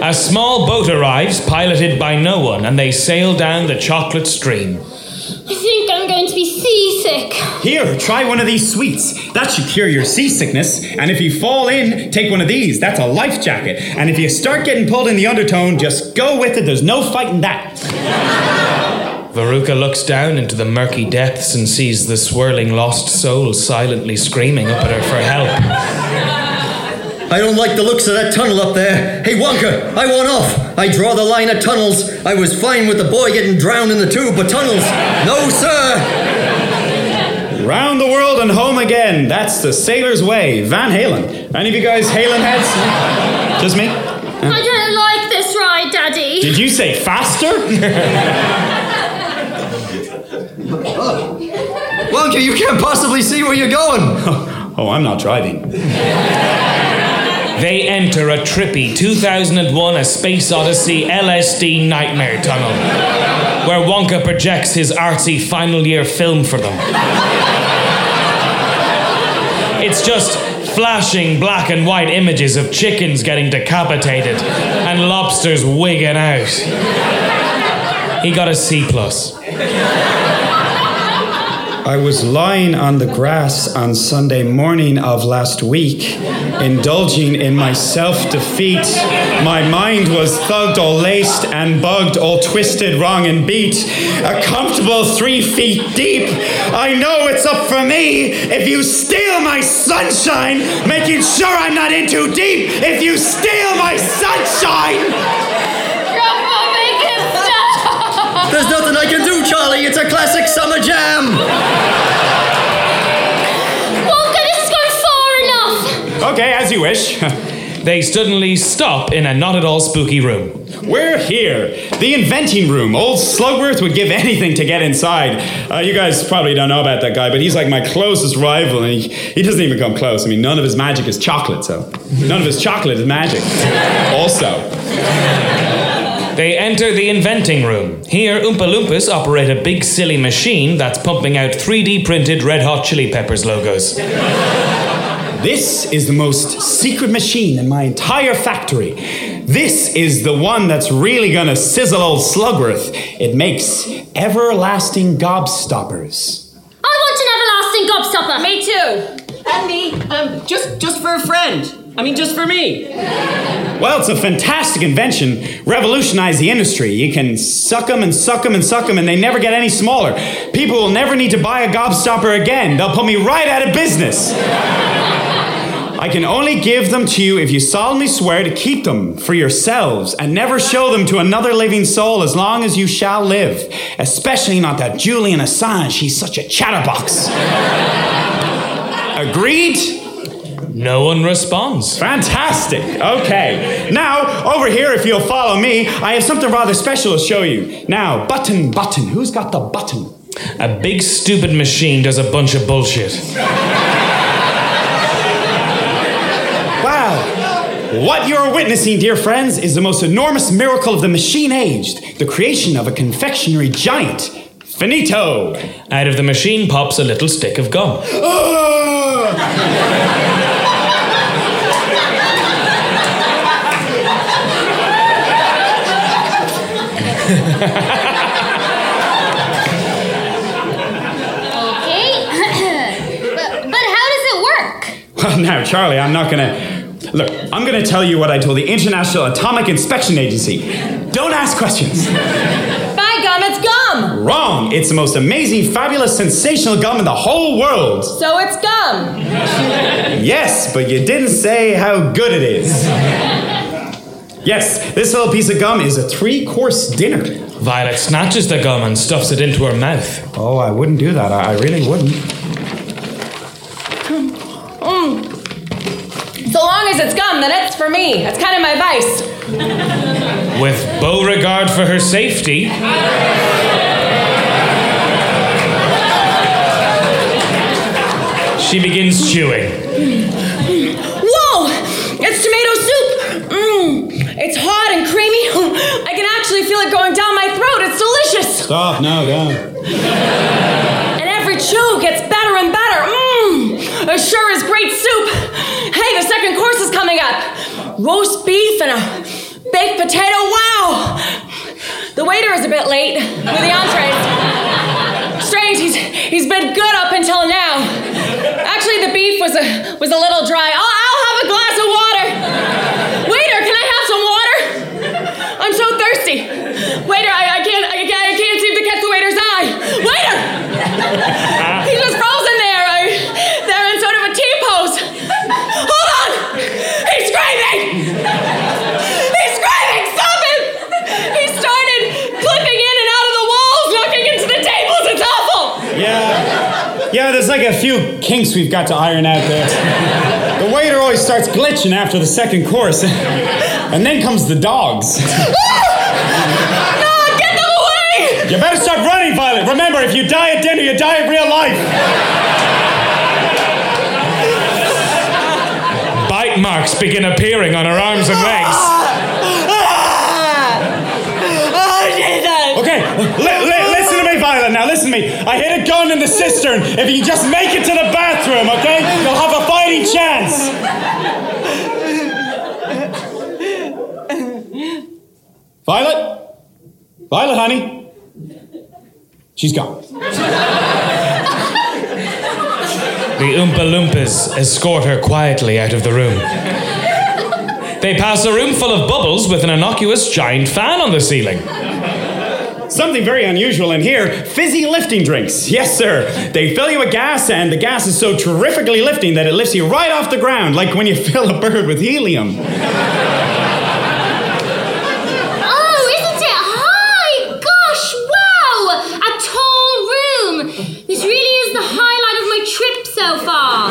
Speaker 5: A small boat arrives, piloted by no one, and they sail down the chocolate stream.
Speaker 8: I think I'm going to be seasick.
Speaker 3: Here, try one of these sweets. That should cure your seasickness. And if you fall in, take one of these. That's a life jacket. And if you start getting pulled in the undertone, just go with it. There's no fighting that.
Speaker 5: Veruca looks down into the murky depths and sees the swirling lost soul silently screaming up at her for help. *laughs*
Speaker 10: I don't like the looks of that tunnel up there. Hey, Wonka, I want off. I draw the line at tunnels. I was fine with the boy getting drowned in the tube, but tunnels, no, sir.
Speaker 3: Round the world and home again. That's the sailor's way. Van Halen. Any of you guys Halen heads? *laughs* Just me?
Speaker 8: I don't like this ride, Daddy.
Speaker 3: Did you say faster? *laughs* *laughs*
Speaker 10: Wonka, you can't possibly see where you're going. *laughs*
Speaker 3: oh, I'm not driving.
Speaker 5: They enter a trippy 2001 A Space Odyssey LSD nightmare tunnel, where Wonka projects his artsy final year film for them. It's just flashing black and white images of chickens getting decapitated and lobsters wigging out. He got a C plus.
Speaker 3: I was lying on the grass on Sunday morning of last week, indulging in my self defeat. My mind was thugged, all laced and bugged, all twisted, wrong, and beat. A comfortable three feet deep. I know it's up for me if you steal my sunshine, making sure I'm not in too deep. If you steal my sunshine!
Speaker 8: Grandpa, make him stop!
Speaker 10: There's nothing I can do, Charlie. It's a classic summer jam.
Speaker 8: Wonka, this is going far enough.
Speaker 3: Okay, as you wish. *laughs*
Speaker 5: They suddenly stop in a not at all spooky room.
Speaker 3: We're here, the inventing room. Old Slugworth would give *laughs* anything to get inside. Uh, you guys probably don't know about that guy, but he's like my closest rival, and he, he doesn't even come close. I mean, none of his magic is chocolate, so none of his chocolate is magic. *laughs* Also,
Speaker 5: They enter the inventing room. Here, Oompa Loompas operate a big silly machine that's pumping out 3D printed Red Hot Chili Peppers logos.
Speaker 3: this is the most secret machine in my entire factory. This is the one that's really gonna sizzle old Slugworth. It makes everlasting gobstoppers.
Speaker 11: I want an everlasting gobstopper.
Speaker 12: Me too. And me. Um, just just for a friend. I mean, just for me.
Speaker 3: Well, it's a fantastic invention. Revolutionized the industry. You can suck them and suck them and suck them, and they never get any smaller. People will never need to buy a gobstopper again. They'll put me right out of business. I can only give them to you if you solemnly swear to keep them for yourselves and never show them to another living soul as long as you shall live. Especially not that Julian Assange. He's such a chatterbox. Agreed?
Speaker 5: No one responds.
Speaker 3: Fantastic. Okay. Now, over here, if you'll follow me, I have something rather special to show you. Now, button, button. Who's got the button?
Speaker 5: A big stupid machine does a bunch of bullshit.
Speaker 3: Wow. What you're witnessing, dear friends, is the most enormous miracle of the machine aged the creation of a confectionery giant. Finito!
Speaker 5: Out of the machine pops a little stick of gum. Ah!
Speaker 8: Okay. *coughs* but, but how does it work?
Speaker 3: Well, *laughs* now, Charlie, I'm not gonna. Look, I'm gonna tell you what I told the International Atomic Inspection Agency. Don't ask questions.
Speaker 9: By gum, it's gum!
Speaker 3: Wrong! It's the most amazing, fabulous, sensational gum in the whole world.
Speaker 9: So it's gum.
Speaker 3: Yes, but you didn't say how good it is. Yes, this little piece of gum is a three course dinner.
Speaker 5: Violet snatches the gum and stuffs it into her mouth.
Speaker 3: Oh, I wouldn't do that. I, I really wouldn't.
Speaker 9: Mm. So long as it's gum, then it's for me. That's kind of my vice.
Speaker 5: With Beauregarde for her safety, she begins chewing.
Speaker 9: Whoa! It's tomato soup! Mmm. It's hot and creamy. *laughs* I can actually feel it going down my throat. It's delicious.
Speaker 3: Stop, no, don't.
Speaker 9: And every chew gets better and better. Mmm. It sure is great soup. Hey, the second course is coming up. Roast beef and a baked potato. Wow! The waiter is a bit late with the entrees. Strange, he's he's been good up until now. Actually, the beef was a was a little dry. I'll, I'll have a glass of water. Waiter, can I have some water? I'm so thirsty. Waiter, I, I can't I, can't- I can't seem to catch the waiter's eye. Waiter! He's just frozen there. I, they're in sort of a T pose. Hold on! He's screaming! He's screaming! Stop him! He started clipping in and out of the walls, knocking into the tables. It's awful!
Speaker 3: Yeah. Yeah, there's like a few kinks we've got to iron out there. The waiter always starts glitching after the second course. And then comes the dogs.
Speaker 9: No, get them away!
Speaker 3: You better stop running, Violet. Remember, if you die at dinner, you die in real life.
Speaker 5: Bite marks begin appearing on her arms and legs.
Speaker 9: Oh,
Speaker 3: Okay, li- li- listen to me, Violet. Now, listen to me. I hit a gun in the cistern. If you just make it to the bathroom, okay, you'll have a fighting chance. Violet? Violet, honey? She's gone.
Speaker 5: The Oompa Loompas escort her quietly out of the room. They pass a room full of bubbles with an innocuous giant fan on the ceiling.
Speaker 3: Something very unusual in here fizzy lifting drinks. Yes, sir. They fill you with gas, and the gas is so terrifically lifting that it lifts you right off the ground, like when you *laughs* fill a bird with helium.
Speaker 8: Oh, isn't it high? Gosh, wow! A tall room. This really is the highlight of my trip so far.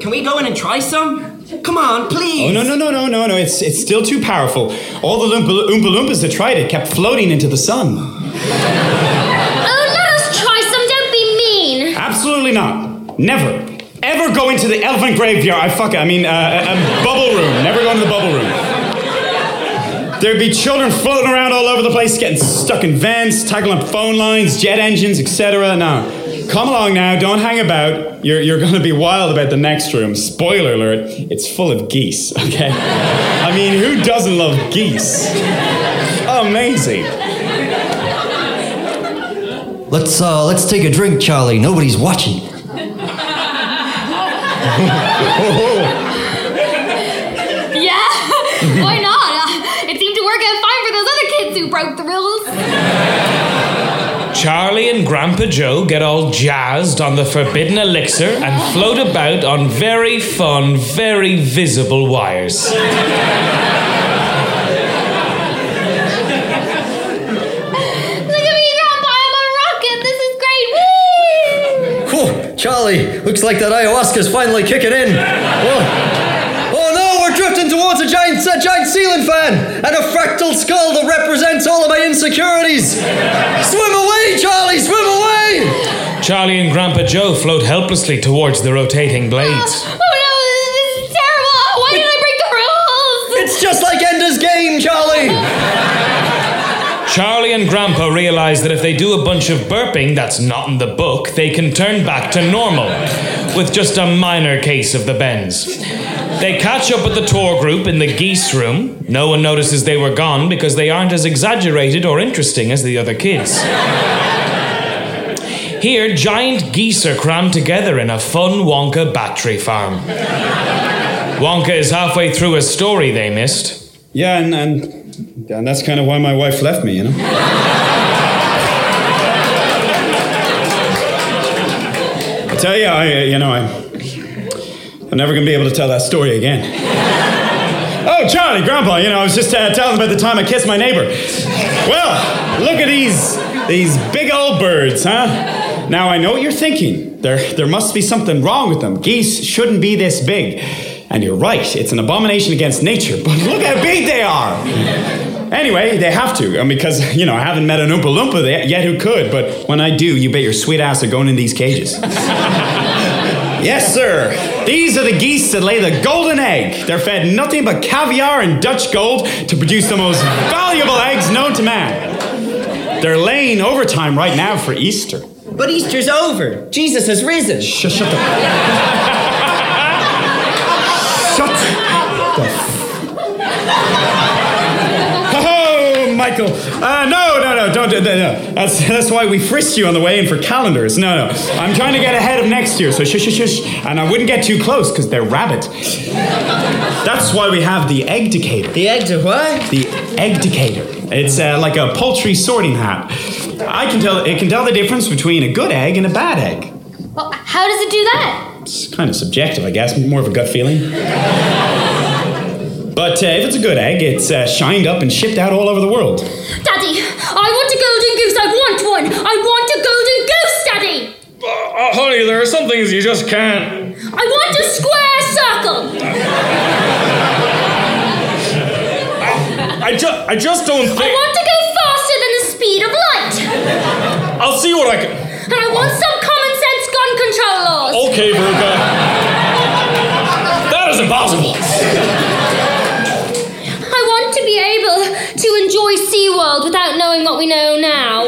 Speaker 7: Can we go in and try some? Come on, please.
Speaker 3: Oh, no, no, no, no, no, no. It's, it's still too powerful. All the Loompa, Oompa Loompas that tried it kept floating into the sun.
Speaker 8: Oh, let us try some. Don't be mean.
Speaker 3: Absolutely not. Never. Ever go into the elephant graveyard. I fuck it. I mean, uh, a, a bubble room. Never go into the bubble room. There'd be children floating around all over the place, getting stuck in vents, tackling up phone lines, jet engines, etc. No. Come along now, don't hang about. You're, you're gonna be wild about the next room. Spoiler alert, it's full of geese, *laughs* okay? I mean, who doesn't love geese? Amazing.
Speaker 10: Let's uh, let's take a drink, Charlie. Nobody's watching. *laughs*
Speaker 8: Yeah, *laughs* why not? Uh, it seemed to work out fine for those other kids who broke the rules.
Speaker 5: Charlie and Grandpa Joe get all jazzed on the forbidden elixir and float about on very fun, very visible wires.
Speaker 8: Look at me, Grandpa! I'm a rocket. This is great. Woo!
Speaker 10: Whew, Charlie, looks like that ayahuasca's finally kicking in. A giant, a giant ceiling fan and a fractal skull that represents all of my insecurities. Swim away, Charlie, swim away!
Speaker 5: Charlie and Grandpa Joe float helplessly towards the rotating blades.
Speaker 8: Oh no, this is terrible. Why did I break the rules?
Speaker 10: It's just like Ender's Game, Charlie.
Speaker 5: Charlie and Grandpa realize that if they do a bunch of burping that's not in the book, they can turn back to normal, with just a minor case of the bends. They catch up with the tour group in the geese room. No one notices they were gone because they aren't as exaggerated or interesting as the other kids. Here, giant geese are crammed together in a fun Wonka battery farm. Wonka is halfway through a story they missed.
Speaker 3: Yeah, and, and, and that's kind of why my wife left me, you know? I tell you, I, you know, I, I'm never going to be able to tell that story again. Oh, Charlie, Grandpa, you know, I was just uh, telling about the time I kissed my neighbor. Well, look at these, these big old birds, huh? Now, I know what you're thinking. There, there must be something wrong with them. Geese shouldn't be this big. And you're right, it's an abomination against nature, but look how big they are! Anyway, they have to, um, because, you know, I haven't met an Oompa Loompa yet who could, but when I do, you bet your sweet ass are going in these cages. Yes, sir. These are the geese that lay the golden egg. They're fed nothing but caviar and Dutch gold to produce the most valuable eggs known to man. They're laying overtime right now for Easter.
Speaker 7: But Easter's over. Jesus has risen.
Speaker 3: Shut, shut the. Michael. Uh, no, no, no, don't do that. No. That's, that's why we frisked you on the way in for calendars. No, no. I'm trying to get ahead of next year, so shush, shush, shush. And I wouldn't get too close because they're rabbit. That's why we have the egg decator.
Speaker 7: The egg to what?
Speaker 3: The egg decator. It's uh, like a poultry sorting hat. I can tell it can tell the difference between a good egg and a bad egg.
Speaker 8: Well, how does it do that?
Speaker 3: It's kind of subjective, I guess, more of a gut feeling. But uh, if it's a good egg, it's uh, shined up and shipped out all over the world.
Speaker 11: Daddy, I want a golden goose. I want one. I want a golden goose, Daddy.
Speaker 6: Uh, honey, there are some things you just can't.
Speaker 11: I want a square circle.
Speaker 6: I, ju- I just don't think.
Speaker 11: I want to go faster than the speed of light.
Speaker 6: I'll see what I can.
Speaker 11: And I want some common sense gun control laws.
Speaker 6: Okay, Veruca.
Speaker 11: SeaWorld without knowing what we know now.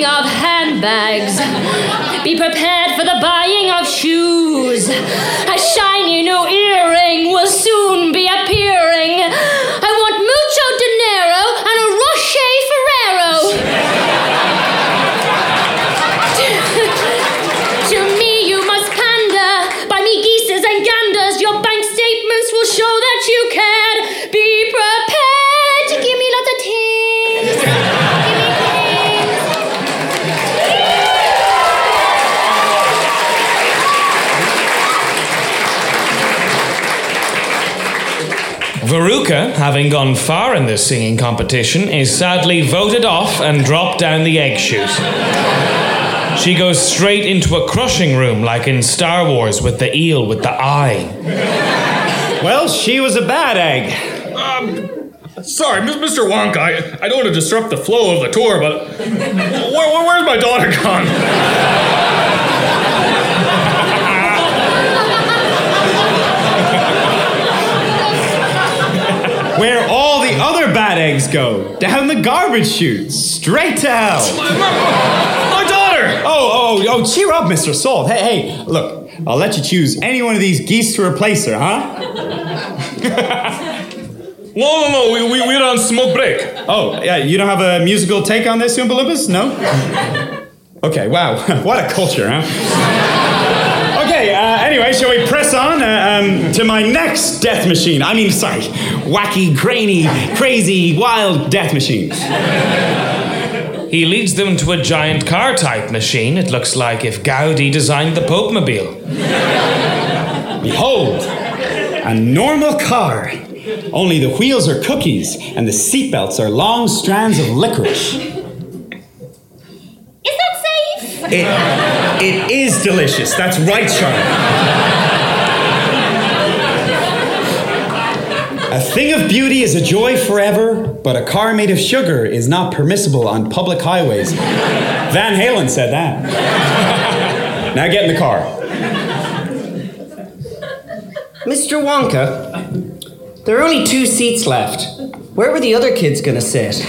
Speaker 11: Buying of handbags. Be prepared for the buying of shoes. A shiny new earring will soon
Speaker 5: Veruca, having gone far in this singing competition, is sadly voted off and dropped down the egg chute. She goes straight into a crushing room like in Star Wars with the eel with the eye.
Speaker 3: Well, she was a bad egg.
Speaker 6: Um, sorry, Mr. Wonka, I, I don't want to disrupt the flow of the tour, but where, where- where's my daughter gone?
Speaker 3: Where all the other bad eggs go. Down the garbage chute. Straight to hell. *laughs*
Speaker 6: My daughter!
Speaker 3: Oh, oh, oh, cheer up, Mr. Salt. Hey, hey, look, I'll let you choose any one of these geese to replace her, huh?
Speaker 6: No, no, no, we, we, we're on smoke break.
Speaker 3: Oh, yeah, you don't have a musical take on this, Oompa Loompas? No? *laughs* Okay, wow. *laughs* what a culture, huh? Anyway, shall we press on uh, um, to my next death machine? I mean, sorry, wacky, grainy, crazy, wild death machine.
Speaker 5: He leads them to a giant car type machine. It looks like if Gaudi designed the Pope Mobile.
Speaker 3: Behold, a normal car. Only the wheels are cookies and the seatbelts are long strands of licorice. It, it is delicious. That's right, Charlotte. A thing of beauty is a joy forever, but a car made of sugar is not permissible on public highways. Van Halen said that. now get in the car.
Speaker 7: Mr. Wonka, there are only two seats left. Where were the other kids gonna sit?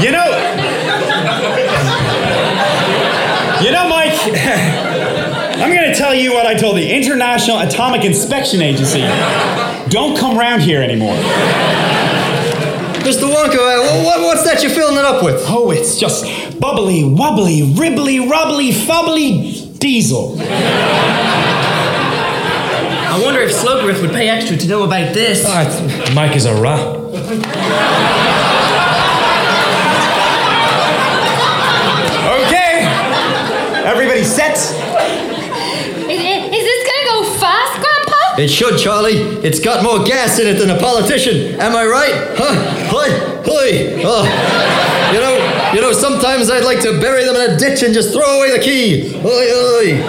Speaker 3: You know, you know, Mike, I'm going to tell you what I told the International Atomic Inspection Agency. Don't come round here anymore.
Speaker 10: Mr. Wonka, uh, what, what's that you're filling it up with?
Speaker 3: Oh, it's just bubbly, wobbly, ribbly, rubbly, fubbly diesel.
Speaker 7: I wonder if Slugworth would pay extra to know about this.
Speaker 5: Mike is a rat.
Speaker 3: Okay, everybody set?
Speaker 8: Is, is this gonna go fast, Grandpa?
Speaker 10: It should, Charlie. It's got more gas in it than a politician. Am I right? Huh? Hi, hi. Oh. You know, you know. Sometimes I'd like to bury them in a ditch and just throw away the key. Oi, oi.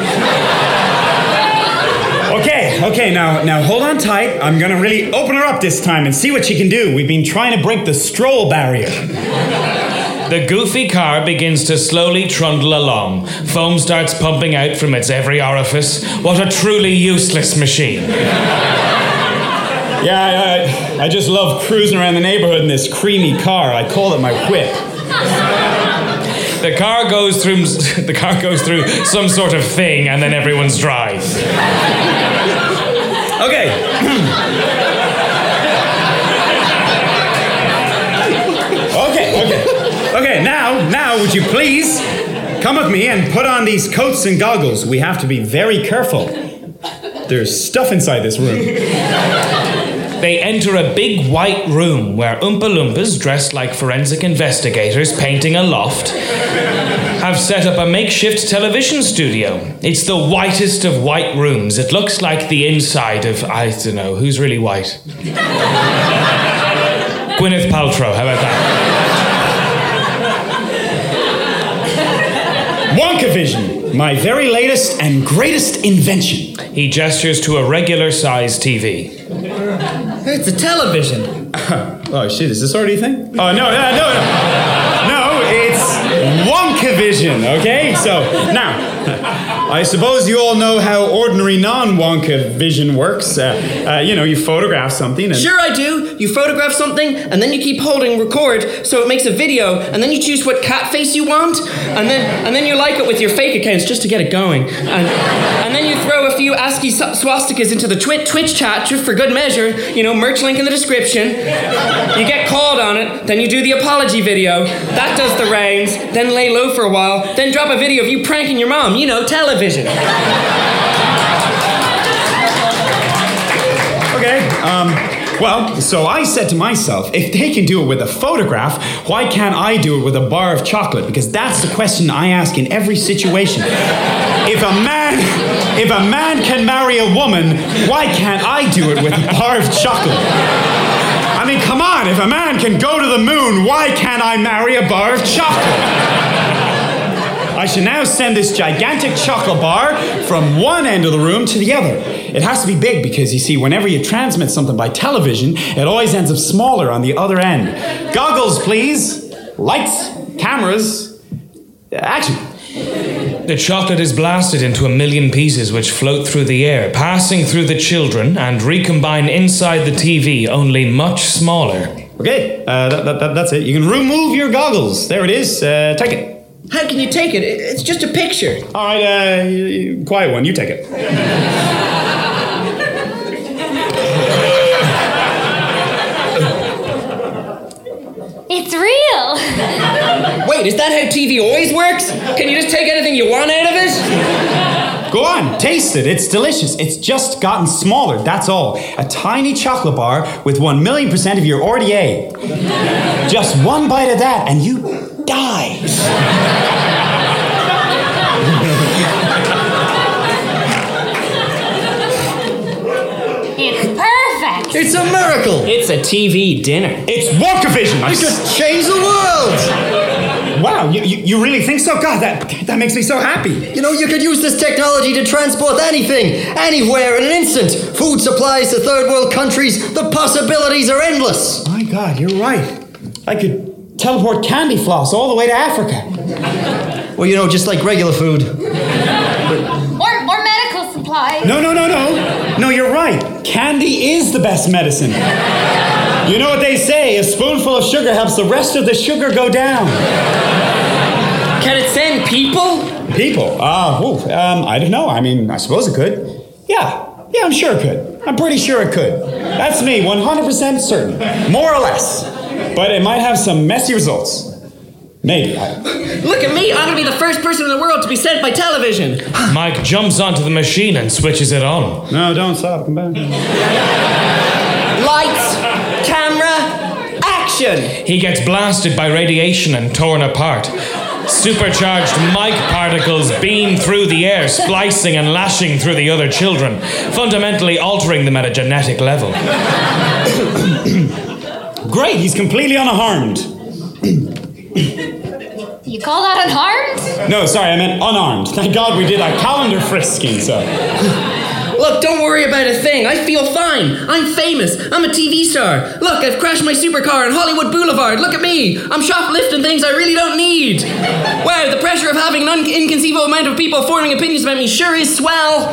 Speaker 3: Okay, okay, now now hold on tight. I'm gonna really open her up this time and see what she can do. We've been trying to break the stroll barrier.
Speaker 5: The goofy car begins to slowly trundle along. Foam starts pumping out from its every orifice. What a truly useless machine.
Speaker 3: Yeah, I, I, I just love cruising around the neighborhood in this creamy car. I call it my whip.
Speaker 5: The car goes through *laughs* the car goes through some sort of thing and then everyone's dry.
Speaker 3: Okay. okay, *clears throat* okay. Okay, now, now, would you please come with me and put on these coats and goggles? We have to be very careful. There's stuff inside this room.
Speaker 5: They enter a big white room where Oompa Loompas, dressed like forensic investigators painting a loft, have set up a makeshift television studio. It's the whitest of white rooms. It looks like the inside of, I don't know, who's really white? *laughs* Gwyneth Paltrow, how about that?
Speaker 3: Wonka Vision, my very latest and greatest invention.
Speaker 5: He gestures to a regular sized TV.
Speaker 7: It's a television. *laughs*
Speaker 3: oh shit, is this already a thing? Oh no, no, no, no. No, it's Wonka Vision, okay? So now, I suppose you all know how ordinary non-Wonka vision works. Uh, uh, you know, you photograph something and
Speaker 7: Sure, I do. You photograph something, and then you keep holding record, so it makes a video, and then you choose what cat face you want, and then and then you like it with your fake accounts just to get it going, and and then you throw a few ASCII swastikas into the twi- Twitch chat just for good measure. You know, merch link in the description. You get called on it, then you do the apology video. That does the rounds. Then lay low for a while. Then drop a video of you pranking your mom. You know, television.
Speaker 3: Okay. Um, well, so I said to myself, if they can do it with a photograph, why can't I do it with a bar of chocolate? Because that's the question I ask in every situation. If a man, if a man can marry a woman, why can't I do it with a bar of chocolate? I mean, come on, if a man can go to the moon, why can't I marry a bar of chocolate? I should now send this gigantic chocolate bar from one end of the room to the other. It has to be big because you see, whenever you transmit something by television, it always ends up smaller on the other end. Goggles, please. Lights, cameras, action.
Speaker 5: The chocolate is blasted into a million pieces which float through the air, passing through the children and recombine inside the TV, only much smaller.
Speaker 3: Okay, uh, that, that, that- that's it. You can remove your goggles. There it is. Uh, take it.
Speaker 7: How can you take it? It- It's just a picture.
Speaker 3: All right, uh, y- y- quiet one. You take it. it.
Speaker 7: Is real. Wait, is that how TV always works? Can you just take anything you want out of it?
Speaker 3: Go on, taste it. It's delicious. It's just gotten smaller, that's all. A tiny chocolate bar with 1 million percent of your RDA. Just one bite of that, and you die.
Speaker 8: It's perfect.
Speaker 10: It's a miracle.
Speaker 7: It's a TV dinner.
Speaker 3: It's Wonkavision.
Speaker 10: We could change the world.
Speaker 3: Wow, you, you, you really think so? God, that, that makes me so happy.
Speaker 10: You know, you could use this technology to transport anything, anywhere in an instant. Food supplies to third world countries. The possibilities are endless.
Speaker 3: My God, you're right. I could teleport candy floss all the way to Africa.
Speaker 10: Well, you know, just like regular food.
Speaker 8: Or, or medical supplies.
Speaker 3: No, no, no, no. No, you're right. Candy is the best medicine. You know what they say? A spoonful of sugar helps the rest of the sugar go down.
Speaker 7: Can it send people?
Speaker 3: People? Ah, uh, um, I don't know. I mean, I suppose it could. Yeah, yeah, I'm sure it could. I'm pretty sure it could. That's me, 100% certain. More or less. But it might have some messy results. Maybe.
Speaker 7: Look at me, I'm gonna be the first person in the world to be sent by television.
Speaker 5: Mike jumps onto the machine and switches it on.
Speaker 3: No, don't stop. Come back.
Speaker 7: Lights, camera, action!
Speaker 5: He gets blasted by radiation and torn apart. Supercharged Mike particles beam through the air, splicing and lashing through the other children, fundamentally altering them at a genetic level.
Speaker 3: Great, he's completely unharmed.
Speaker 8: You call that unharmed?
Speaker 3: No, sorry, I meant unarmed. Thank God we did our calendar frisking, so.
Speaker 7: Look, don't worry about a thing. I feel fine. I'm famous. I'm a TV star. Look, I've crashed my supercar on Hollywood Boulevard. Look at me. I'm shoplifting things I really don't need. Wow, the pressure of having an un- inconceivable amount of people forming opinions about me sure is swell.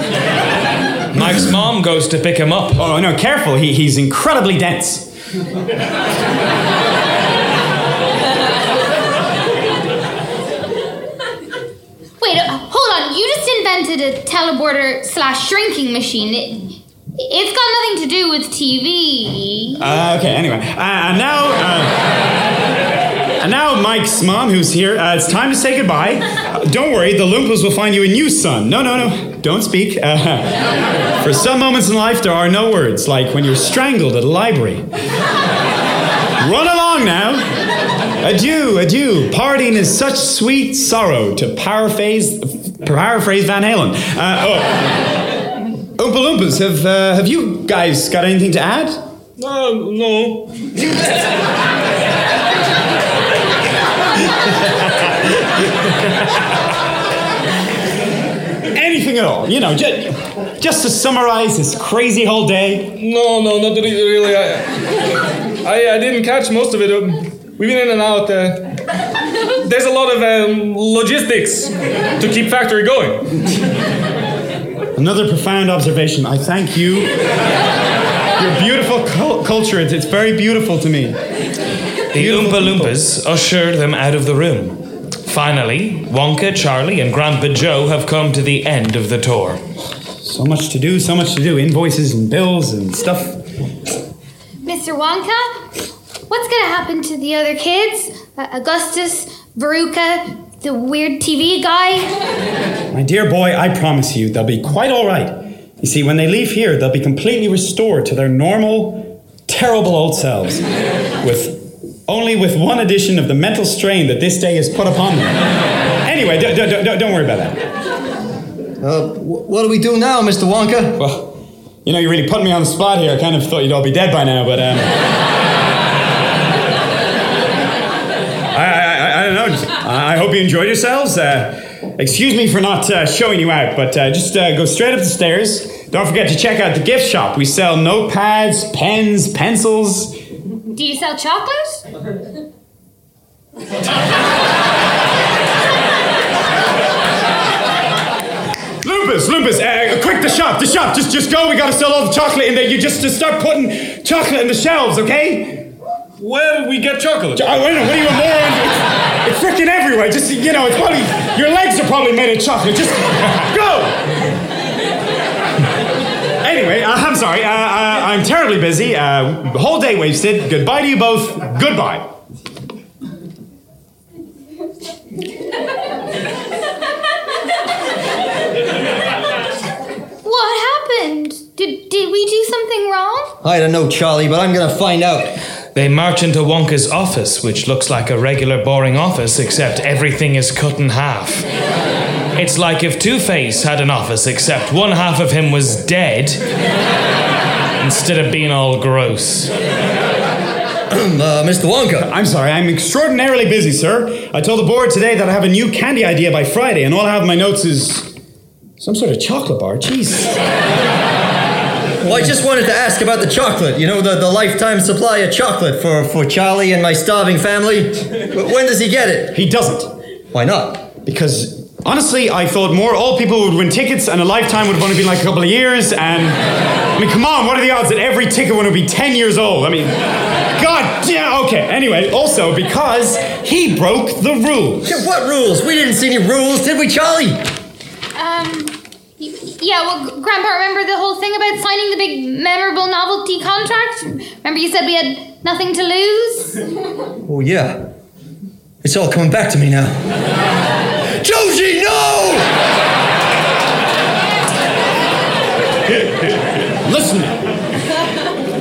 Speaker 5: Mike's mom goes to pick him up.
Speaker 3: Oh, no, careful. He, he's incredibly dense. *laughs*
Speaker 8: Wait, uh, hold on. You just invented a teleporter slash shrinking machine. It, it's got nothing to do with TV.
Speaker 3: Uh, okay, anyway. Uh, and now. Uh, and now, Mike's mom, who's here, uh, it's time to say goodbye. Uh, don't worry, the Loompas will find you a new son. No, no, no, don't speak. Uh, *laughs* for some moments in life, there are no words, like when you're strangled at a library. Run along now. Adieu, adieu. Parting is such sweet sorrow, to paraphrase, paraphrase Van Halen. Uh, oh. Oompa Loompas, have, uh, have you guys got anything to add?
Speaker 6: No, no. *laughs*
Speaker 3: Anything at all, you know, just, just to summarize this crazy whole day.
Speaker 6: No, no, not really. really. I, I, I didn't catch most of it. Um, We've been in and out. Uh, there's a lot of um, logistics to keep factory going.
Speaker 3: Another profound observation. I thank you. Your beautiful cul- culture, it's, it's very beautiful to me.
Speaker 5: The Oompa Loompas usher them out of the room. Finally, Wonka, Charlie, and Grandpa Joe have come to the end of the tour.
Speaker 3: So much to do, so much to do. Invoices and bills and stuff.
Speaker 8: Mr. Wonka, what's gonna happen to the other kids? Uh, Augustus, Veruca, the weird TV guy?
Speaker 3: My dear boy, I promise you, they'll be quite all right. You see, when they leave here, they'll be completely restored to their normal, terrible old selves, with only with one addition of the mental strain that this day has put upon them. Anyway, d- d- d- don't worry about that.
Speaker 10: Uh, what do we do now, Mr. Wonka?
Speaker 3: Well, you know, you really put me on the spot here. I kind of thought you'd all be dead by now, but um, *laughs* I, I, I, I don't know. I I hope you enjoyed yourselves. Uh, excuse me for not uh, showing you out, but uh, just uh, go straight up the stairs. Don't forget to check out the gift shop. We sell notepads, pens, pencils.
Speaker 8: Do you sell chocolate?
Speaker 3: Lupus, Lupus, uh, quick, the shop, the shop. Just, just go. We gotta sell all the chocolate in there. You just, just start putting chocolate in the shelves, okay?
Speaker 6: Where did we get chocolate?
Speaker 3: Oh, wait a minute, what are you, a moron? It's, it's freaking everywhere. Just, you know, it's probably, your legs are probably made of chocolate. Just go! anyway, uh, I'm sorry. Uh, uh I, am terribly busy. Uh, whole day wasted. Goodbye to you both. Goodbye. What happened?
Speaker 8: Did, did we do something wrong?
Speaker 10: I don't know, Charlie, but I'm gonna find out.
Speaker 5: They march into Wonka's office, which looks like a regular boring office, except everything is cut in half. It's like if Two Face had an office, except one half of him was dead instead of being all gross. *clears throat*
Speaker 10: uh, Mr. Wonka.
Speaker 3: I'm sorry, I'm extraordinarily busy, sir. I told the board today that I have a new candy idea by Friday, and all I have in my notes is some sort of chocolate bar. Jeez.
Speaker 10: Well, I just wanted to ask about the chocolate. You know, the, the lifetime supply of chocolate for, for Charlie and my starving family. When does he get it?
Speaker 3: He doesn't.
Speaker 10: Why not?
Speaker 3: Because honestly, I thought more old people would win tickets, and a lifetime would have only been like a couple of years. And I mean, come on, what are the odds that every ticket winner would be 10 years old? I mean, God, yeah, okay. Anyway, also because he broke the rules.
Speaker 10: Yeah, what rules? We didn't see any rules, did we, Charlie?
Speaker 8: Um, yeah, well, Grandpa, remember the whole thing about signing the big memorable novelty contract? Remember you said we had nothing to lose?
Speaker 10: Oh, yeah. It's all coming back to me now. Joji, no!
Speaker 3: Listen,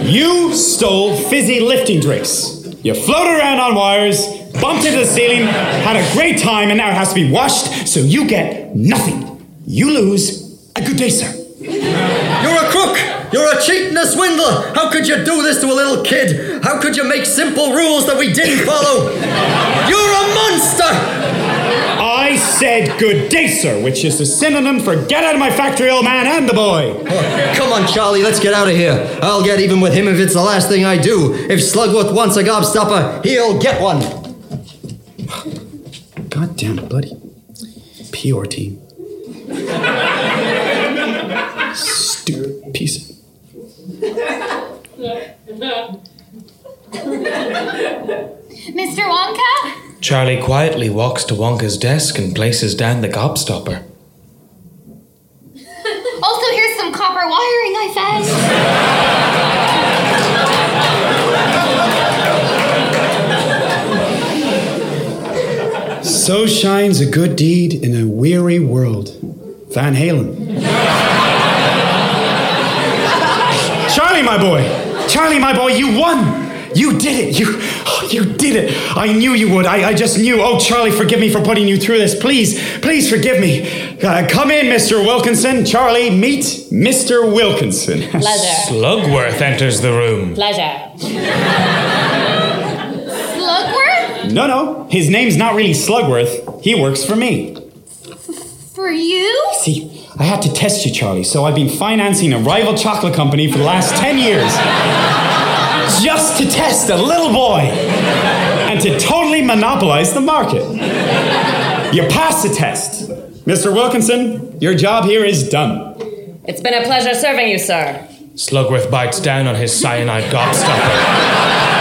Speaker 3: you stole fizzy lifting drinks. You floated around on wires, bumped into the ceiling, had a great time, and now it has to be washed, so you get nothing. You lose. A good day, sir.
Speaker 10: You're a crook! You're a cheat and a swindler! How could you do this to a little kid? How could you make simple rules that we didn't follow? You're a monster!
Speaker 3: I said good day, sir, which is a synonym for get out of my factory, old man, and the boy.
Speaker 10: Oh, come on, Charlie, let's get out of here. I'll get even with him if it's the last thing I do. If Slugworth wants a gobstopper, he'll get one.
Speaker 3: God damn it, buddy. PR team. Stupid piece of.
Speaker 8: Mr. Wonka?
Speaker 5: Charlie quietly walks to Wonka's desk and places down the gobstopper. *laughs*
Speaker 8: Also, here's some copper wiring I found.
Speaker 3: So shines a good deed in a weary world. Van Halen. Charlie, my boy! Charlie, my boy, you won! You did it! You oh, you did it! I knew you would. I, I just knew. Oh, Charlie, forgive me for putting you through this. Please, please forgive me. Uh, come in, Mr. Wilkinson. Charlie, meet Mr. Wilkinson. *laughs*
Speaker 9: Pleasure.
Speaker 5: Slugworth enters the room.
Speaker 9: Pleasure.
Speaker 8: Slugworth?
Speaker 3: No, no. His name's not really Slugworth. He works for me.
Speaker 8: For you?
Speaker 3: See, I had to test you, Charlie, so I've been financing a rival chocolate company for the last 10 years. Just to test a little boy and to totally monopolize the market. You passed the test. Mr. Wilkinson, your job here is done.
Speaker 9: It's been a pleasure serving you, sir.
Speaker 5: Slugworth bites down on his cyanide gobstopper.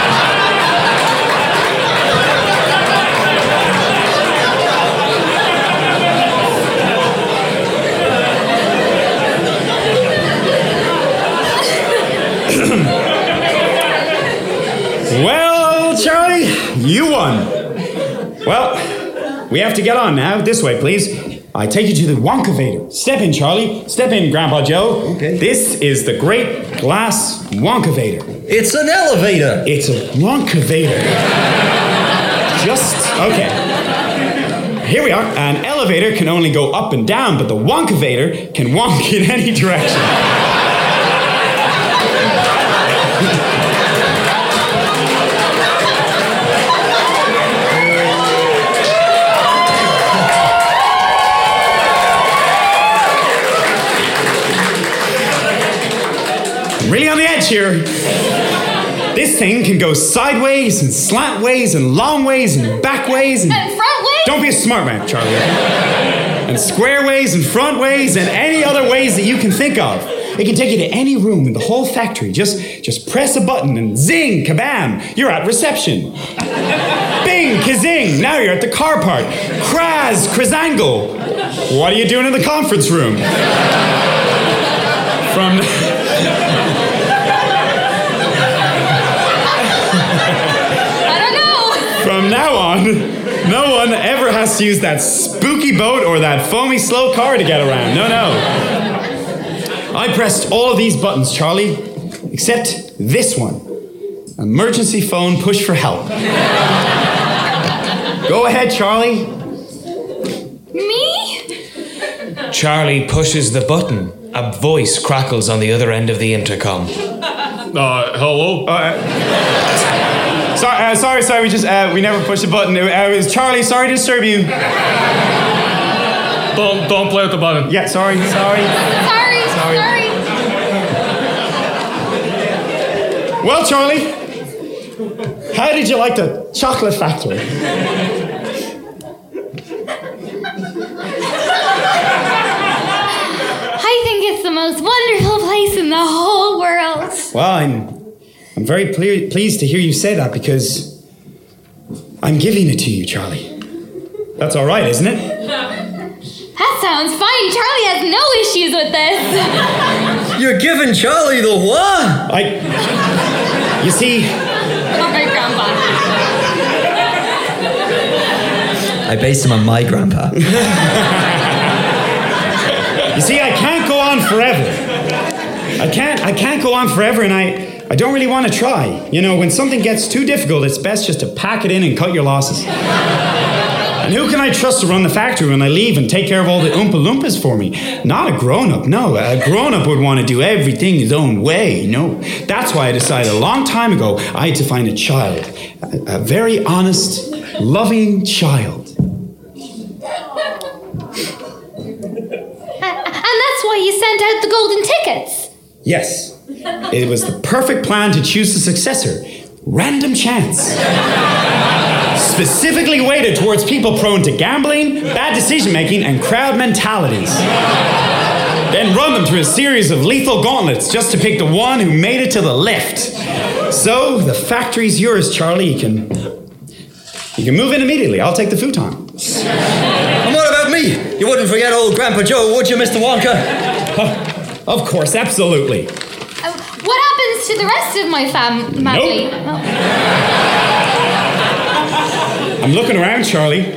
Speaker 3: We have to get on now. This way, please. I take you to the Wonkavator. Step in, Charlie. Step in, Grandpa Joe. Okay. This is the great glass Wonkavator.
Speaker 10: It's an elevator.
Speaker 3: It's a Wonkavator. Just okay. Here we are. An elevator can only go up and down, but the Wonkavator can wonk in any direction. Here. This thing can go sideways and slant ways and long ways and back ways and
Speaker 8: And front way?
Speaker 3: don't be a smart man, Charlie. And square ways and front ways and any other ways that you can think of. It can take you to any room in the whole factory. Just, just press a button and zing, kabam, you're at reception. Bing, kazing, now you're at the car park. Kraz, krazangle. What are you doing in the conference room? From.
Speaker 8: I don't know.
Speaker 3: From now on, no one ever has to use that spooky boat or that foamy slow car to get around. No, no. I pressed all of these buttons, Charlie, except this one emergency phone push for help. Go ahead, Charlie.
Speaker 8: Me?
Speaker 5: Charlie pushes the button. A voice crackles on the other end of the intercom.
Speaker 6: Uh, hello?
Speaker 3: Sorry, uh, sorry, sorry. We just uh, we never pushed the button. It, uh, it was Charlie. Sorry to disturb you.
Speaker 6: Don't, don't play with the button.
Speaker 3: Yeah, sorry, sorry.
Speaker 8: Sorry,
Speaker 3: Sorry.
Speaker 8: sorry.
Speaker 3: Well, Charlie, how did you like the chocolate factory?
Speaker 8: I think it's the most wonderful place in the whole world.
Speaker 3: Well, I'm I'm very ple- pleased to hear you say that because I'm giving it to you, Charlie. That's all right, isn't it? *laughs*
Speaker 8: That sounds fine. Charlie has no issues with this. *laughs*
Speaker 10: You're giving Charlie the what?
Speaker 3: I. You see, oh,
Speaker 8: Sorry, Grandpa.
Speaker 4: I based him on my grandpa. *laughs*
Speaker 3: you see, I can't go on forever. I can't. I can't go on forever, and I. I don't really want to try. You know, when something gets too difficult, it's best just to pack it in and cut your losses. And who can I trust to run the factory when I leave and take care of all the Oompa Loompas for me? Not a grown up, no. A grown up would want to do everything his own way, no. That's why I decided a long time ago I had to find a child. A, a very honest, loving child. *laughs*
Speaker 8: And that's why you sent out the golden tickets.
Speaker 3: Yes, it was the perfect plan to choose the successor. Random chance. Specifically weighted towards people prone to gambling, bad decision making, and crowd mentalities. Then run them through a series of lethal gauntlets just to pick the one who made it to the lift. So the factory's yours, Charlie. You can you can move in immediately. I'll take the futon.
Speaker 10: And what about me? You wouldn't forget old Grandpa Joe, would you, Mr. Wonka?
Speaker 3: Of course, absolutely.
Speaker 8: Uh, what happens to the rest of my fam- family?
Speaker 3: I'm looking around, Charlie.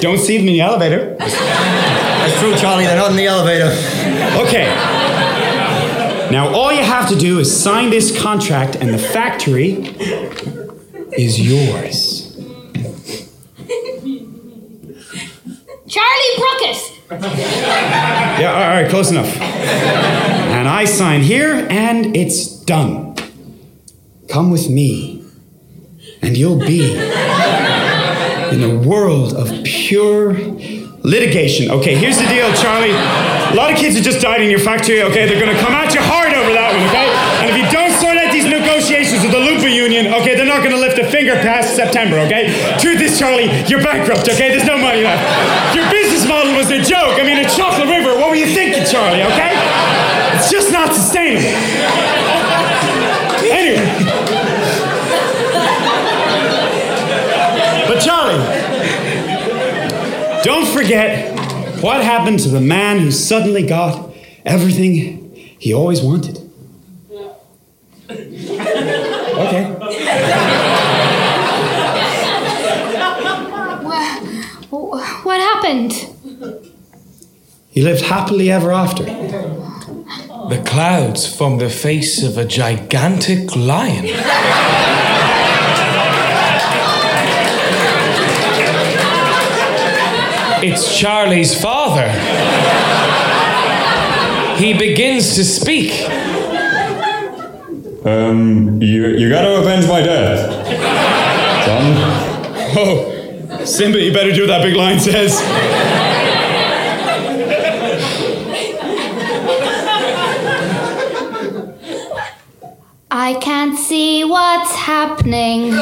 Speaker 3: Don't see them in the elevator.
Speaker 10: That's true, Charlie. They're not in the elevator.
Speaker 3: Okay. Now, all you have to do is sign this contract, and the factory is yours.
Speaker 8: Charlie Brookett. *laughs*
Speaker 3: Yeah, all right, close enough. And I sign here, and it's done. Come with me, and you'll be in a world of pure litigation. Okay, here's the deal, Charlie. A lot of kids have just died in your factory, okay? They're gonna come at you hard over that one, okay? And if you don't sort out these Union, okay, they're not gonna lift a finger past September, okay? Truth is, Charlie, you're bankrupt, okay? There's no money left. Your business model was a joke. I mean, a chocolate river, what were you thinking, Charlie, okay? It's just not sustainable. Anyway. But Charlie, don't forget what happened to the man who suddenly got everything he always wanted. Okay.
Speaker 8: What happened?
Speaker 3: He lived happily ever after.
Speaker 5: The clouds form the face of a gigantic lion. It's Charlie's father. He begins to speak.
Speaker 2: Um, you, you gotta avenge my death. Son?
Speaker 3: Oh, Simba, you better do what that big lion says.
Speaker 8: I can't see what's happening.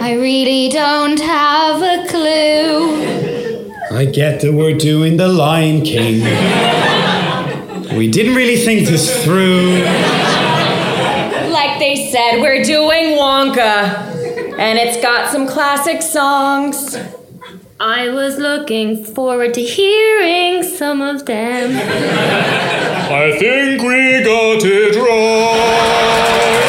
Speaker 8: I really don't have a clue.
Speaker 3: I get that we're doing the Lion King. We didn't really think this through.
Speaker 9: Like they said, we're doing Wonka. And it's got some classic songs.
Speaker 11: I was looking forward to hearing some of them.
Speaker 6: I think we got it right.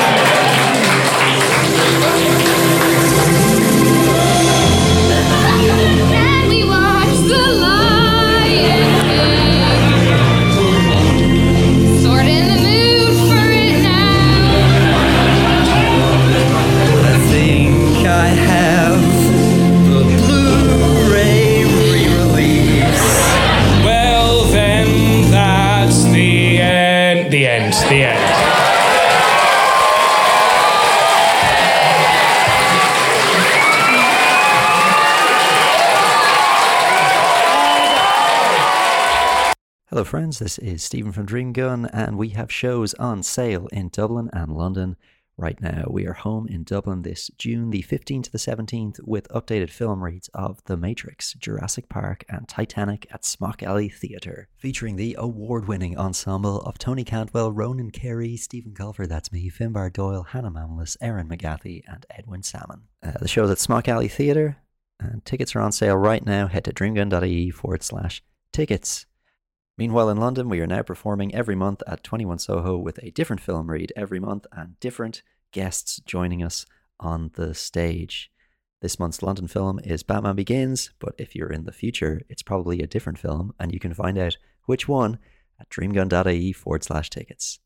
Speaker 1: Hello, friends. This is Stephen from Dream Gun, and we have shows on sale in Dublin and London right now. We are home in Dublin this June the 15th to the 17th with updated film reads of The Matrix, Jurassic Park, and Titanic at Smock Alley Theatre, featuring the award winning ensemble of Tony Cantwell, Ronan Carey, Stephen Colfer, that's me, Finbar Doyle, Hannah Mamalis, Erin McGathy, and Edwin Salmon. Uh, the show's at Smock Alley Theatre, and tickets are on sale right now. Head to dreamgun.ie forward slash tickets. Meanwhile, in London, we are now performing every month at 21 Soho with a different film read every month and different guests joining us on the stage. This month's London film is Batman Begins, but if you're in the future, it's probably a different film, and you can find out which one at dreamgun.ie forward slash tickets.